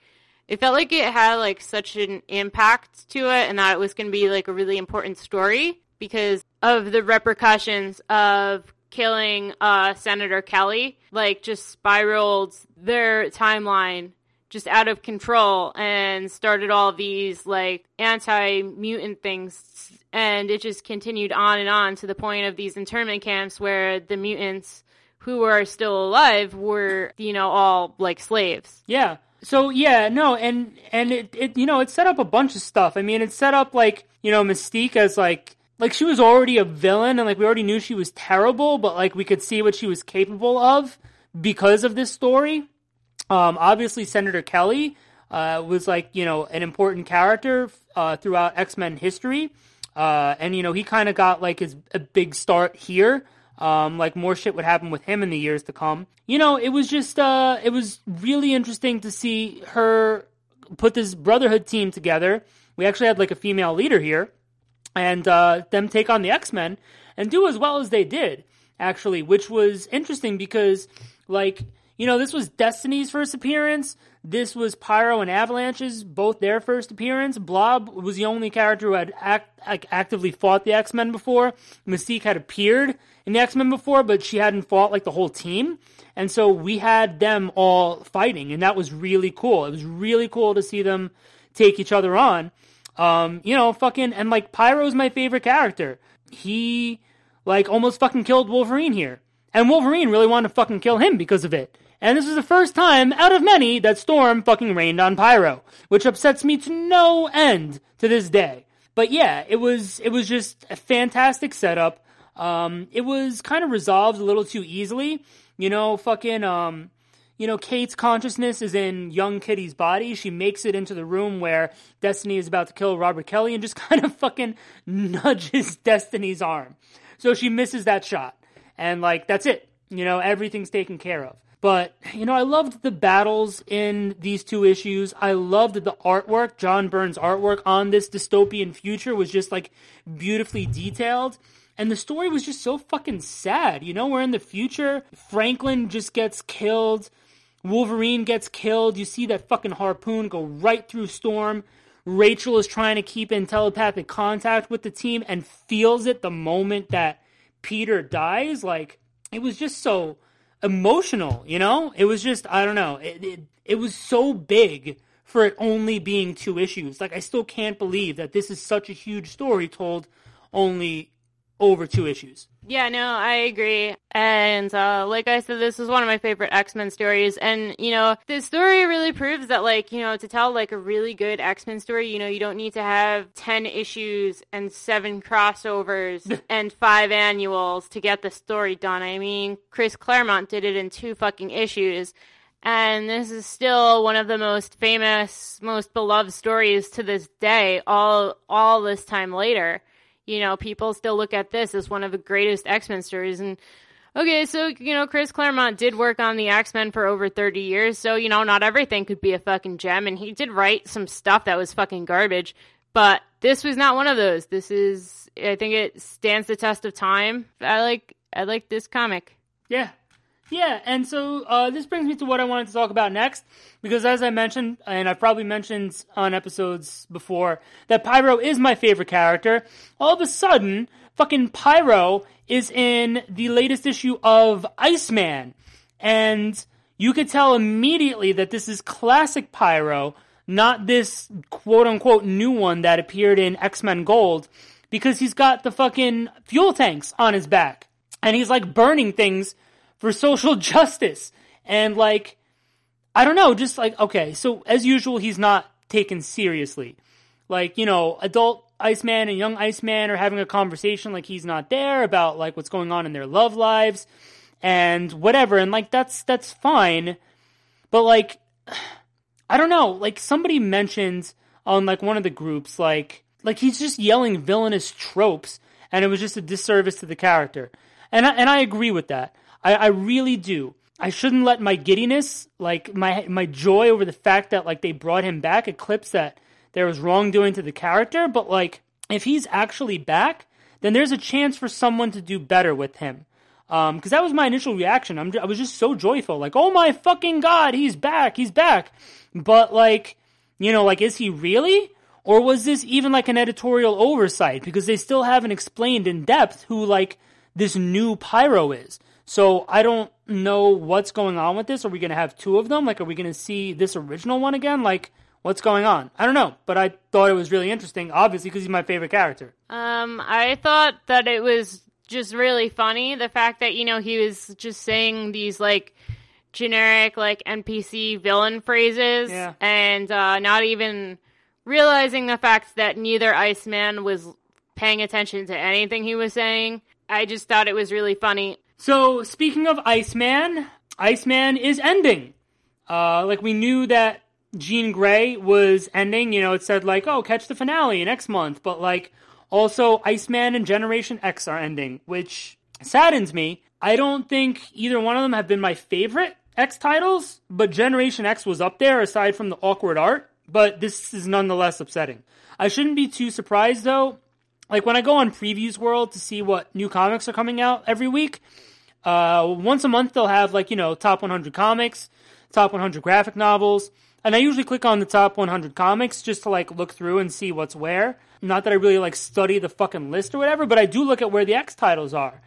it felt like it had like such an impact to it and that it was going to be like a really important story because of the repercussions of killing uh, Senator Kelly. Like, just spiraled their timeline just out of control and started all these like anti mutant things and it just continued on and on to the point of these internment camps where the mutants who are still alive were you know all like slaves
Yeah. So yeah, no, and and it, it you know it set up a bunch of stuff. I mean, it set up like you know Mystique as like like she was already a villain and like we already knew she was terrible, but like we could see what she was capable of because of this story. Um, obviously, Senator Kelly uh, was like you know an important character uh, throughout X Men history, uh, and you know he kind of got like his a big start here. Um, like more shit would happen with him in the years to come. You know, it was just uh, it was really interesting to see her put this Brotherhood team together. We actually had like a female leader here, and uh, them take on the X Men and do as well as they did, actually, which was interesting because like you know, this was Destiny's first appearance. This was Pyro and Avalanche's both their first appearance. Blob was the only character who had act, like, actively fought the X Men before. Mystique had appeared in the X Men before, but she hadn't fought like the whole team. And so we had them all fighting, and that was really cool. It was really cool to see them take each other on. Um, you know, fucking, and like Pyro's my favorite character. He like almost fucking killed Wolverine here. And Wolverine really wanted to fucking kill him because of it. And this was the first time out of many that Storm fucking rained on Pyro, which upsets me to no end to this day. But yeah, it was it was just a fantastic setup. Um, it was kind of resolved a little too easily. You know, fucking um, you know, Kate's consciousness is in young Kitty's body. She makes it into the room where Destiny is about to kill Robert Kelly and just kind of fucking nudges Destiny's arm. So she misses that shot. And like that's it. You know, everything's taken care of. But, you know, I loved the battles in these two issues. I loved the artwork. John Byrne's artwork on this dystopian future was just like beautifully detailed. And the story was just so fucking sad. You know, we're in the future. Franklin just gets killed. Wolverine gets killed. You see that fucking harpoon go right through Storm. Rachel is trying to keep in telepathic contact with the team and feels it the moment that Peter dies. Like, it was just so emotional, you know? It was just, I don't know. It, it, it was so big for it only being two issues. Like, I still can't believe that this is such a huge story told only over two issues.
Yeah, no, I agree. And uh, like I said, this is one of my favorite X Men stories. And you know, this story really proves that, like, you know, to tell like a really good X Men story, you know, you don't need to have ten issues and seven crossovers and five annuals to get the story done. I mean, Chris Claremont did it in two fucking issues. And this is still one of the most famous, most beloved stories to this day, all all this time later you know, people still look at this as one of the greatest X Men stories. And okay, so, you know, Chris Claremont did work on the X Men for over 30 years. So, you know, not everything could be a fucking gem. And he did write some stuff that was fucking garbage. But this was not one of those. This is, I think it stands the test of time. I like, I like this comic.
Yeah, yeah, and so uh, this brings me to what I wanted to talk about next, because as I mentioned, and I've probably mentioned on episodes before, that Pyro is my favorite character. All of a sudden, fucking Pyro is in the latest issue of Iceman, and you could tell immediately that this is classic Pyro, not this quote unquote new one that appeared in X Men Gold, because he's got the fucking fuel tanks on his back, and he's like burning things for social justice. And like, I don't know, just like, okay, so as usual, he's not taken seriously. Like, you know, adult Iceman and young Iceman are having a conversation like he's not there about like what's going on in their love lives and whatever. And like, that's, that's fine. But like, I don't know, like somebody mentioned on like one of the groups, like, like he's just yelling villainous tropes and it was just a disservice to the character. And I, and I agree with that. I, I really do. I shouldn't let my giddiness, like my my joy over the fact that like they brought him back, eclipse that there was wrongdoing to the character. But like, if he's actually back, then there's a chance for someone to do better with him. Um, because that was my initial reaction. I'm, I was just so joyful, like, oh my fucking god, he's back, he's back. But like, you know, like, is he really? Or was this even like an editorial oversight? Because they still haven't explained in depth who like this new Pyro is. So I don't know what's going on with this. Are we going to have two of them? Like, are we going to see this original one again? Like, what's going on? I don't know, but I thought it was really interesting, obviously, because he's my favorite character.
Um, I thought that it was just really funny the fact that you know he was just saying these like generic like NPC villain phrases
Yeah.
and uh, not even realizing the fact that neither Iceman was paying attention to anything he was saying. I just thought it was really funny.
So, speaking of Iceman, Iceman is ending. Uh, like, we knew that Jean Grey was ending. You know, it said, like, oh, catch the finale next month. But, like, also, Iceman and Generation X are ending, which saddens me. I don't think either one of them have been my favorite X titles, but Generation X was up there aside from the awkward art. But this is nonetheless upsetting. I shouldn't be too surprised though. Like when I go on Previews World to see what new comics are coming out every week, uh, once a month they'll have like, you know, top 100 comics, top 100 graphic novels. And I usually click on the top 100 comics just to like look through and see what's where. Not that I really like study the fucking list or whatever, but I do look at where the X titles are.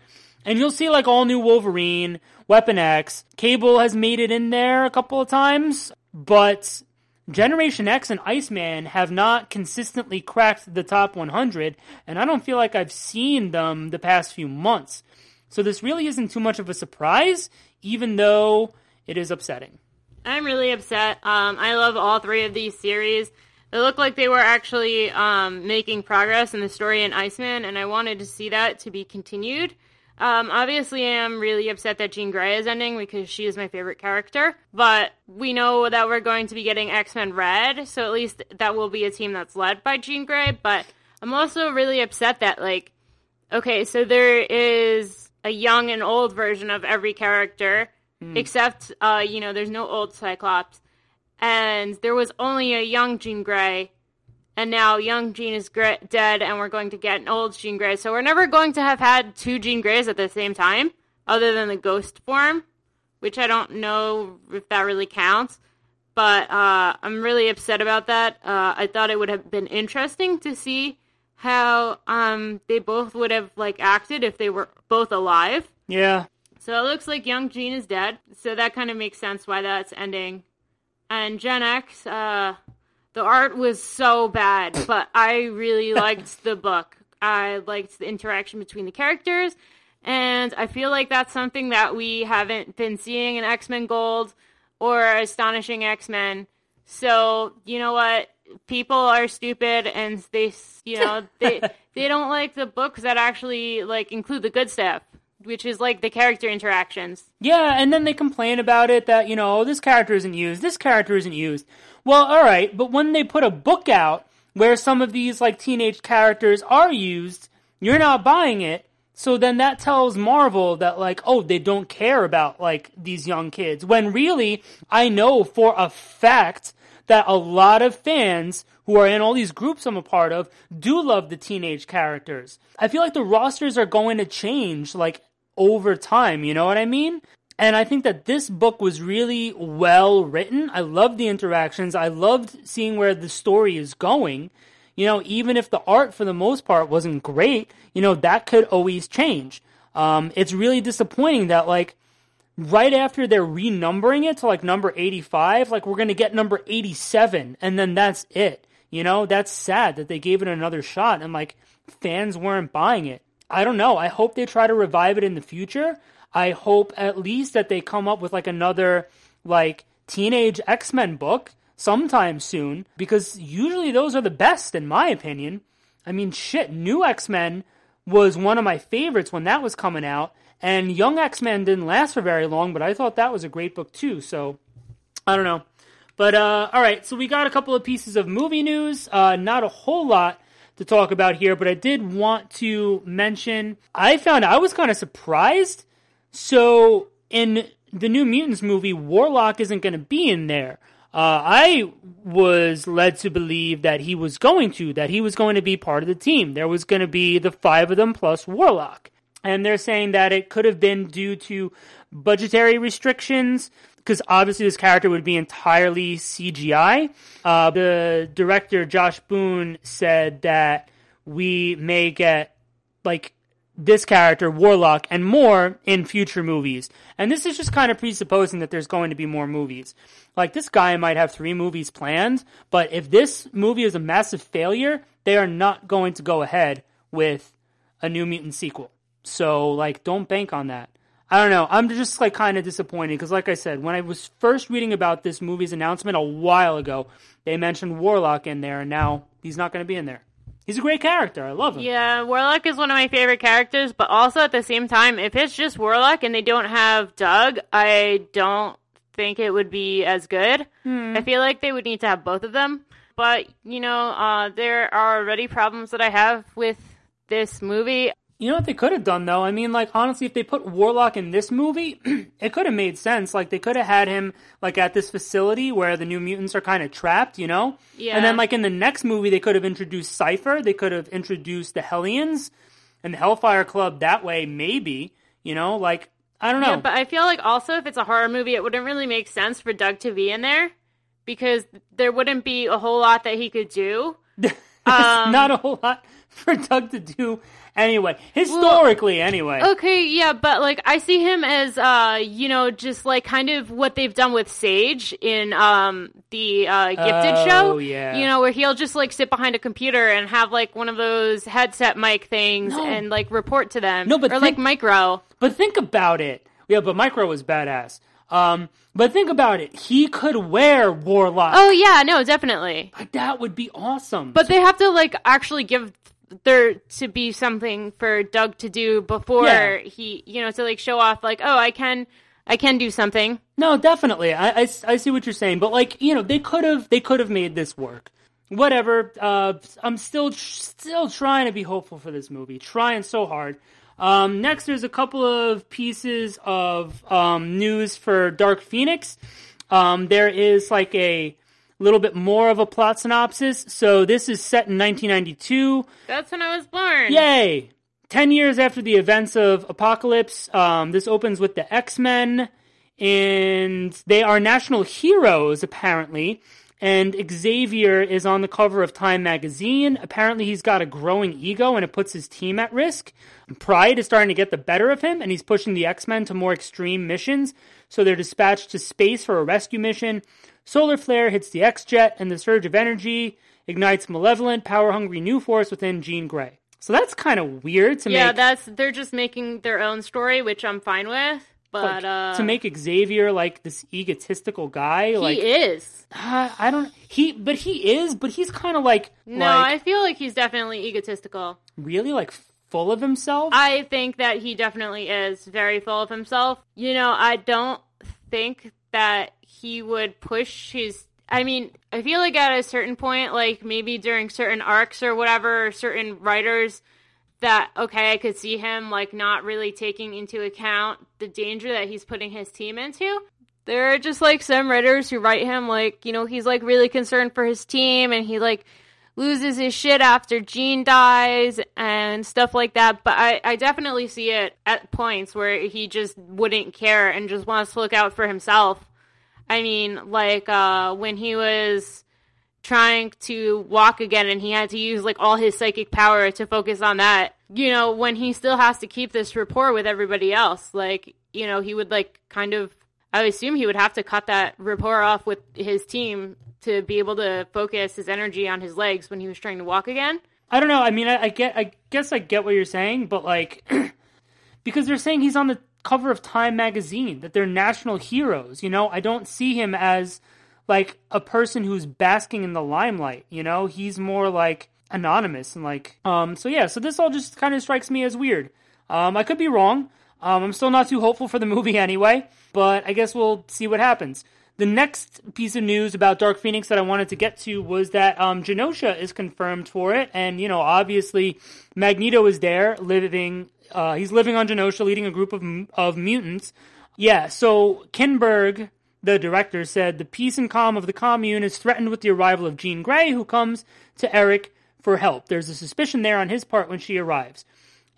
And you'll see like all new Wolverine, Weapon X, Cable has made it in there a couple of times, but Generation X and Iceman have not consistently cracked the top 100, and I don't feel like I've seen them the past few months. So this really isn't too much of a surprise, even though it is upsetting.
I'm really upset. Um, I love all three of these series. It looked like they were actually um, making progress in the story in Iceman, and I wanted to see that to be continued. Um, obviously, I'm really upset that Jean Grey is ending because she is my favorite character. But we know that we're going to be getting X Men Red, so at least that will be a team that's led by Jean Grey. But I'm also really upset that, like, okay, so there is a young and old version of every character, mm. except, uh, you know, there's no old Cyclops. And there was only a young Jean Grey and now young Jean is dead, and we're going to get an old Jean Grey. So we're never going to have had two Jean Greys at the same time, other than the ghost form, which I don't know if that really counts. But uh, I'm really upset about that. Uh, I thought it would have been interesting to see how um, they both would have like acted if they were both alive.
Yeah.
So it looks like young Jean is dead. So that kind of makes sense why that's ending. And Gen X, uh, the art was so bad, but I really liked the book. I liked the interaction between the characters, and I feel like that's something that we haven't been seeing in X Men Gold or Astonishing X Men. So you know what? People are stupid, and they, you know, they they don't like the books that actually like include the good stuff which is like the character interactions.
Yeah, and then they complain about it that, you know, oh, this character isn't used, this character isn't used. Well, alright, but when they put a book out where some of these like teenage characters are used, you're not buying it. So then that tells Marvel that like, oh, they don't care about like these young kids. When really, I know for a fact that a lot of fans who are in all these groups I'm a part of do love the teenage characters. I feel like the rosters are going to change like over time, you know what I mean? And I think that this book was really well written. I loved the interactions. I loved seeing where the story is going. You know, even if the art for the most part wasn't great, you know, that could always change. Um, it's really disappointing that, like, right after they're renumbering it to like number 85, like, we're going to get number 87, and then that's it. You know, that's sad that they gave it another shot and, like, fans weren't buying it. I don't know. I hope they try to revive it in the future. I hope at least that they come up with like another like teenage X Men book sometime soon because usually those are the best in my opinion. I mean, shit, New X Men was one of my favorites when that was coming out, and Young X Men didn't last for very long, but I thought that was a great book too. So I don't know. But uh, all right, so we got a couple of pieces of movie news. Uh, not a whole lot to talk about here, but I did want to mention. I found I was kind of surprised so in the New Mutants movie, Warlock isn't going to be in there. Uh, I was led to believe that he was going to, that he was going to be part of the team. There was going to be the five of them plus Warlock. And they're saying that it could have been due to budgetary restrictions, because obviously this character would be entirely CGI. Uh, the director, Josh Boone, said that we may get like this character, Warlock, and more in future movies. And this is just kind of presupposing that there's going to be more movies. Like, this guy might have three movies planned, but if this movie is a massive failure, they are not going to go ahead with a New Mutant sequel. So, like, don't bank on that. I don't know. I'm just, like, kind of disappointed because, like I said, when I was first reading about this movie's announcement a while ago, they mentioned Warlock in there, and now he's not going to be in there. He's a great character. I love him.
Yeah, Warlock is one of my favorite characters, but also at the same time, if it's just Warlock and they don't have Doug, I don't think it would be as good.
Hmm.
I feel like they would need to have both of them. But, you know, uh, there are already problems that I have with this movie.
You know what they could have done though? I mean, like honestly, if they put Warlock in this movie, it could have made sense. Like they could have had him like at this facility where the New Mutants are kind of trapped, you know?
Yeah.
And then like in the next movie, they could have introduced Cypher. They could have introduced the Hellions and the Hellfire Club that way, maybe. You know, like I don't know.
Yeah, but I feel like also if it's a horror movie, it wouldn't really make sense for Doug to be in there because there wouldn't be a whole lot that he could do. Um,
not a whole lot for Doug to do anyway. Historically, anyway.
Okay, yeah, but like I see him as uh, you know, just like kind of what they've done with Sage in um the uh gifted
Oh,
show.
yeah.
You know, where he'll just like sit behind a computer and have like one of those headset mic things
No.
and like report to them.
No, but
or like micro.
But think about it. Yeah, but Micro was badass. Um, but think about it. He could wear Warlock.
Oh yeah, no, definitely.
Like, that would be awesome.
But they have to like actually give there to be something for Doug to do before
Yeah.
he, you know, to like show off like, oh, I can I can do something.
No, definitely. I, I, I see what you're saying, but like you know, they could have they could have made this work. Whatever. Uh, I'm still still trying to be hopeful for this movie. Trying so hard. Um, next, there's a couple of pieces of um, news for Dark Phoenix. Um, there is like a little bit more of a plot synopsis. So this is set in 1992.
That's when I was born.
Yay! Ten years after the events of Apocalypse, um, this opens with the X Men, and they are national heroes apparently. And Xavier is on the cover of Time magazine. Apparently, he's got a growing ego, and it puts his team at risk. Pride is starting to get the better of him, and he's pushing the X Men to more extreme missions. So they're dispatched to space for a rescue mission. Solar flare hits the X Jet, and the surge of energy ignites malevolent, power hungry new force within Jean Grey. So that's kind of weird to
Yeah,
make Yeah,
that's they're just making their own story, which I'm fine with. But
like,
uh,
to make Xavier like this egotistical guy.
he
like
is.
uh, I don't he, but he is, but he's kind of like
No,
like
I feel like he's definitely egotistical.
really like full of himself.
I think that he definitely is very full of himself. You know, I don't think that he would push his. I mean, I feel like at a certain point, like maybe during certain arcs or whatever, certain writers, that okay, I could see him like not really taking into account the danger that he's putting his team into. There are just like some writers who write him like, you know, he's like really concerned for his team and he like loses his shit after Jean dies and stuff like that. But I, I definitely see it at points where he just wouldn't care and just wants to look out for himself. I mean, like uh, when he was trying to walk again and he had to use like all his psychic power to focus on that. You know, when he still has to keep this rapport with everybody else, like, you know, he would like kind of I assume he would have to cut that rapport off with his team to be able to focus his energy on his legs when he was trying to walk again.
I don't know. I mean, I, I get, I guess I get what you're saying, but like, because they're saying he's on the cover of Time magazine, that they're national heroes. You know, I don't see him as like a person who's basking in the limelight. You know, he's more like anonymous and like, um. So yeah, so this all just kind of strikes me as weird. Um, I could be wrong. Um, I'm still not too hopeful for the movie anyway, but I guess we'll see what happens. The next piece of news about Dark Phoenix that I wanted to get to was that um, Genosha is confirmed for it, and you know, obviously, Magneto is there, living. Uh, he's living on Genosha, leading a group of of mutants. Yeah, so Kinberg, the director, said the peace and calm of the commune is threatened with the arrival of Jean Grey, who comes to Eric for help. There's a suspicion there on his part when she arrives.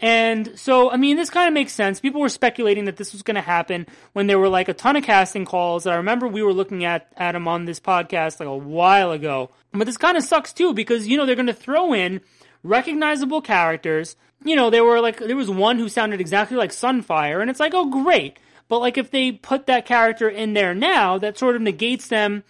And so, I mean, this kind of makes sense. People were speculating that this was going to happen when there were like a ton of casting calls. I remember we were looking at, at them on this podcast like a while ago. But this kind of sucks too because, you know, they're going to throw in recognizable characters. You know, there were like, there was one who sounded exactly like Sunfire and it's like, oh, great. But like if they put that character in there now, that sort of negates them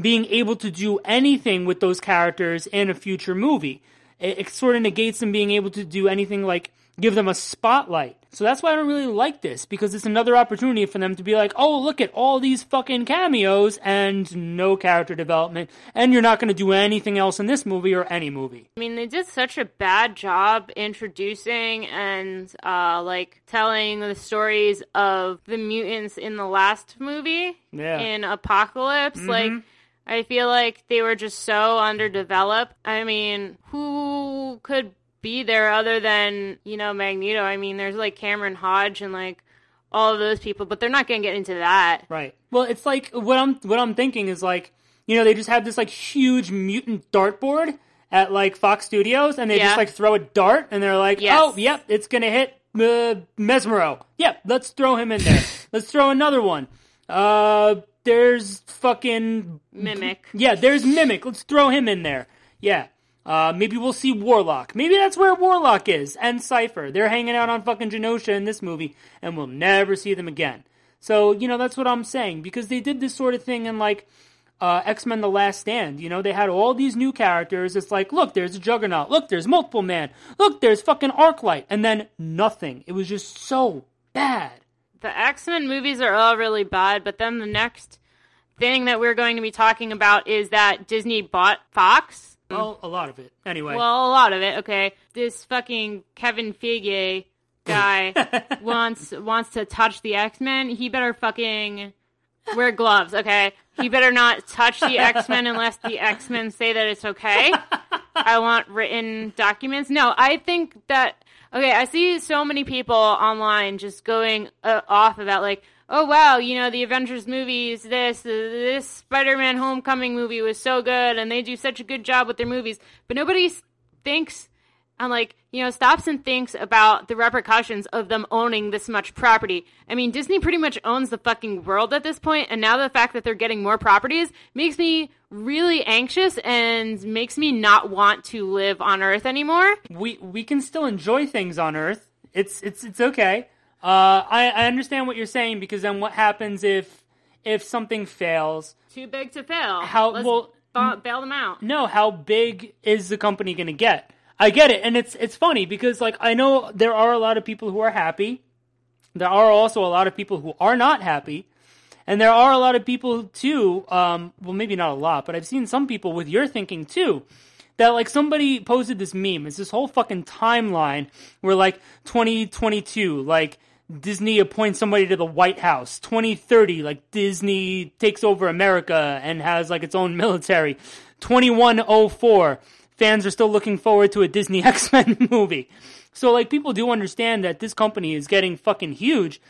being able to do anything with those characters in a future movie. It, it sort of negates them being able to do anything like give them a spotlight. So that's why I don't really like this because it's another opportunity for them to be like, oh, look at all these fucking cameos and no character development, and you're not going to do anything else in this movie or any movie.
I mean, they did such a bad job introducing and uh, like telling the stories of the mutants in the last movie
Yeah.
in Apocalypse. Like, I feel like they were just so underdeveloped. I mean, who could be there other than you know Magneto? I mean, there's like Cameron Hodge and like all of those people, but they're not going to get into that.
Right. Well, it's like what I'm what I'm thinking is like, you know, they just have this like huge mutant dartboard at like Fox Studios, and they
Yeah.
just like throw a dart, and they're like,
Yes.
oh, yep, it's gonna hit uh, Mesmero. Yep, let's throw him in there. let's throw another one. Uh, there's fucking
Mimic.
yeah, there's Mimic. Let's throw him in there. Yeah. Uh, maybe we'll see Warlock. Maybe that's where Warlock is. And Cypher. They're hanging out on fucking Genosha in this movie, and we'll never see them again. So, you know, that's what I'm saying. Because they did this sort of thing in, like, uh, X Men The Last Stand. You know, they had all these new characters. It's like, look, there's a Juggernaut. Look, there's Multiple Man. Look, there's fucking Arclight. And then nothing. It was just so bad.
the X Men movies are all really bad, but then the next thing that we're going to be talking about is that Disney bought Fox.
Well, a lot of it. Anyway.
Well, a lot of it, okay. This fucking Kevin Feige guy wants wants to touch the X Men. He better fucking wear gloves, okay? He better not touch the X Men unless the X Men say that it's okay. I want written documents. No, I think that okay. I see so many people online just going uh, off about like, oh wow, you know the Avengers movies, this uh, this Spider Man Homecoming movie was so good, and they do such a good job with their movies, but nobody thinks and like you know stops and thinks about the repercussions of them owning this much property i mean disney pretty much owns the fucking world at this point and now the fact that they're getting more properties makes me really anxious and makes me not want to live on earth anymore
we we can still enjoy things on Earth. It's it's it's okay. Uh, I I understand what you're saying because then what happens if if something fails?
too big to fail
How-
Let's
well,
ba- bail them out
No, how big is the company going to get? I get it, and it's it's funny because like I know there are a lot of people who are happy. There are also a lot of people who are not happy. And there are a lot of people too, um, well, maybe not a lot, but I've seen some people with your thinking too, that like somebody posted this meme. It's this whole fucking timeline where like 2022, like Disney appoints somebody to the White House. 2030, like Disney takes over America and has like its own military. 2104, fans are still looking forward to a Disney X Men movie. So like people do understand that this company is getting fucking huge.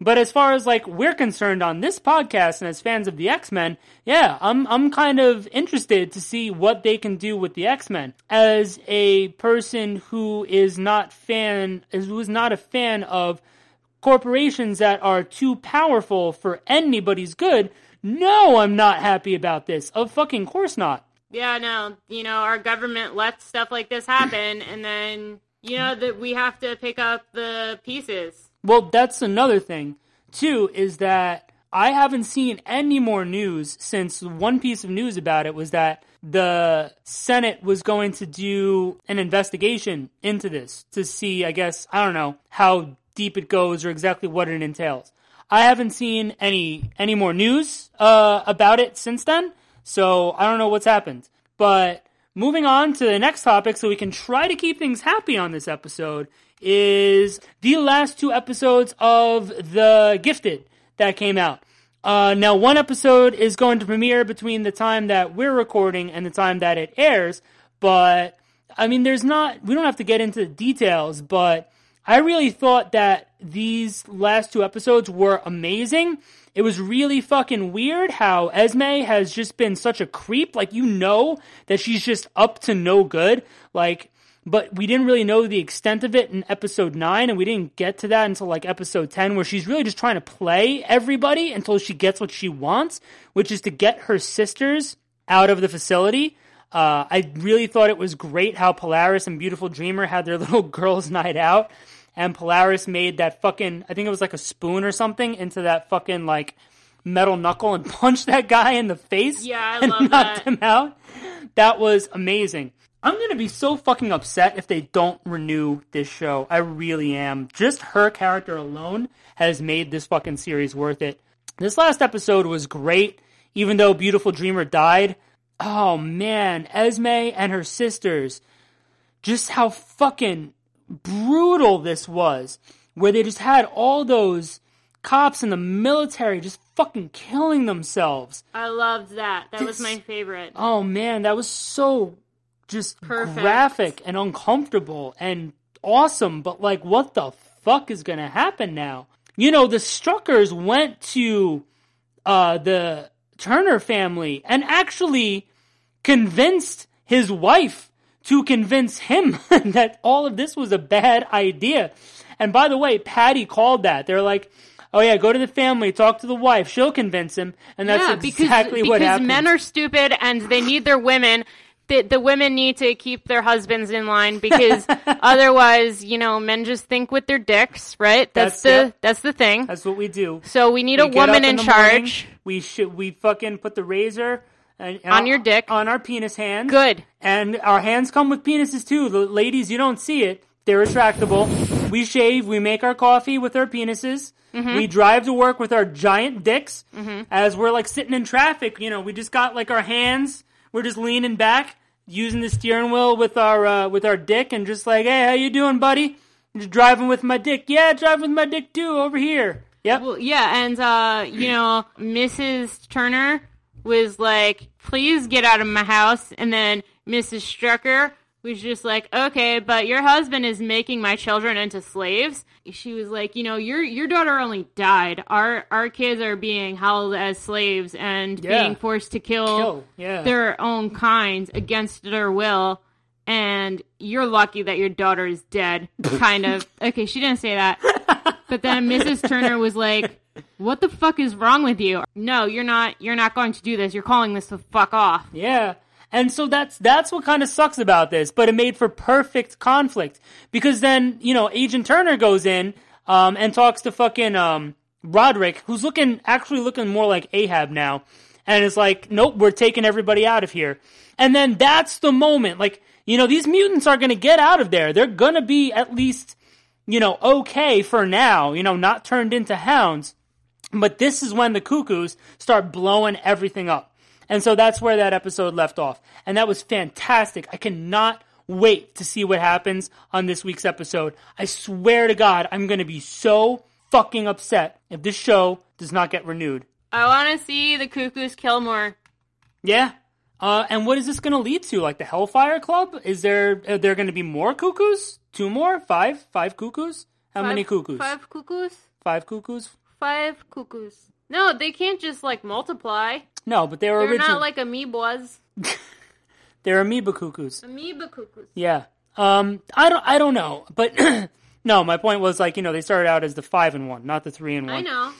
But as far as like we're concerned on this podcast and as fans of the X-Men, yeah, I'm I'm kind of interested to see what they can do with the X-Men. As a person who is not fan who is not a fan of corporations that are too powerful for anybody's good, no, I'm not happy about this. Of fucking course not.
Yeah, no, you know, our government lets stuff like this happen, and then, you know, that we have to pick up the pieces.
Well, that's another thing, too, is that I haven't seen any more news since one piece of news about it was that the Senate was going to do an investigation into this to see, I guess, I don't know, how deep it goes or exactly what it entails. I haven't seen any any more news uh, about it since then, so I don't know what's happened. But moving on to the next topic, so we can try to keep things happy on this episode, is the last two episodes of The Gifted that came out. Uh, now, one episode is going to premiere between the time that we're recording and the time that it airs, but I mean, there's not, we don't have to get into the details, but I really thought that these last two episodes were amazing. It was really fucking weird how Esme has just been such a creep. Like, you know that she's just up to no good. Like, but we didn't really know the extent of it in episode 9 and we didn't get to that until like episode 10 where she's really just trying to play everybody until she gets what she wants which is to get her sisters out of the facility uh, i really thought it was great how polaris and beautiful dreamer had their little girls night out and polaris made that fucking i think it was like a spoon or something into that fucking like metal knuckle and punched that guy in the face
Yeah, I
and
love
knocked
that.
him out that was amazing I'm gonna be so fucking upset if they don't renew this show. I really am. Just her character alone has made this fucking series worth it. This last episode was great, even though Beautiful Dreamer died. Oh man, Esme and her sisters. Just how fucking brutal this was. Where they just had all those cops in the military just fucking killing themselves.
I loved that. That was my favorite.
Oh man, that was so just
Perfect.
graphic and uncomfortable and awesome, but like what the fuck is gonna happen now? You know, the Struckers went to uh the Turner family and actually convinced his wife to convince him that all of this was a bad idea. And by the way, Patty called that. They're like, "Oh yeah, go to the family, talk to the wife. She'll convince him." And that's
yeah, because
exactly
because
what happened.
Because men are stupid and they need their women. The, the women need to keep their husbands in line because otherwise, you know, men just think with their dicks, right? That's,
That's-
the that's the thing.
That's what we do.
so we need
We
a woman
up
in, charge.
morning, we should we fucking put the razor and,
On your dick.
on our penis hand.
Good.
And our hands come with penises too. The ladies, you don't see it. They're retractable. We shave. We make our coffee with our penises.
Mm-hmm.
We drive to work with our giant dicks. As we're like sitting in traffic, you know, we just got like our hands. We're just leaning back, using the steering wheel with our uh, with our dick, and just like, hey, how you doing, buddy? Just driving with my dick. Yeah, driving with my dick too over here. Yep.
Well, yeah, and uh, you know, Mrs. Turner was like, "Please get out of my house," and then Mrs. Strucker was just like, "Okay, but your husband is making my children into slaves." She was like, "You know, your your daughter only died. Our our kids are being held as slaves and
Yeah.
being forced to kill,
Kill, yeah.
their own kinds against their will." And you're lucky that your daughter is dead. Kind of. Okay, she didn't say that. But then Mrs. Turner was like, "What the fuck is wrong with you? No, you're not. You're not going to do this. You're calling this the fuck off."
Yeah. And so that's that's what kind of sucks about this, but it made for perfect conflict because then you know Agent Turner goes in um, and talks to fucking um, Roderick, who's looking actually looking more like Ahab now, and is like, "Nope, we're taking everybody out of here." And then that's the moment, like you know, these mutants are gonna get out of there. They're gonna be at least you know okay for now, you know, not turned into hounds. But this is when the cuckoos start blowing everything up. And so that's where that episode left off. And that was fantastic. I cannot wait to see what happens on this week's episode. I swear to God, I'm going to be so fucking upset if this show does not get renewed.
I want to see the cuckoos kill more.
Yeah. Uh, and what is this going to lead to? Like the Hellfire Club? Is there are there going to be more cuckoos? Two more? Five? Five cuckoos? How many cuckoos?
Five cuckoos.
Five cuckoos?
Five cuckoos. No, they can't just like multiply.
No, but they were
They're
original.
not like amoebas.
They're amoeba cuckoos.
Amoeba cuckoos.
Yeah. Um, I don't, I don't know, but no, my point was like, you know, they started out as the five and one, not the three and one.
I know.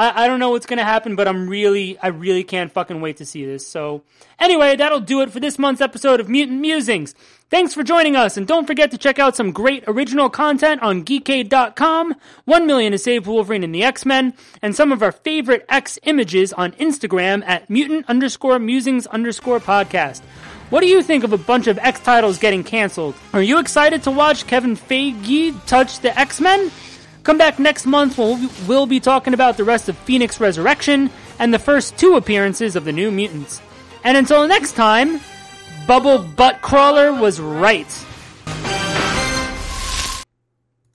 I, I don't know what's gonna happen, but I'm really, I really can't fucking wait to see this. So, anyway, that'll do it for this month's episode of Mutant Musings. Thanks for joining us, and don't forget to check out some great original content on Geekade.com, 1 million to save Wolverine and the X-Men, and some of our favorite X images on Instagram at mutant underscore musings underscore podcast. What do you think of a bunch of X titles getting canceled? Are you excited to watch Kevin Feige touch the X-Men? Come back next month we'll be talking about the rest of Phoenix Resurrection and the first two appearances of the New Mutants. And until next time, Bubble Butt Crawler was right.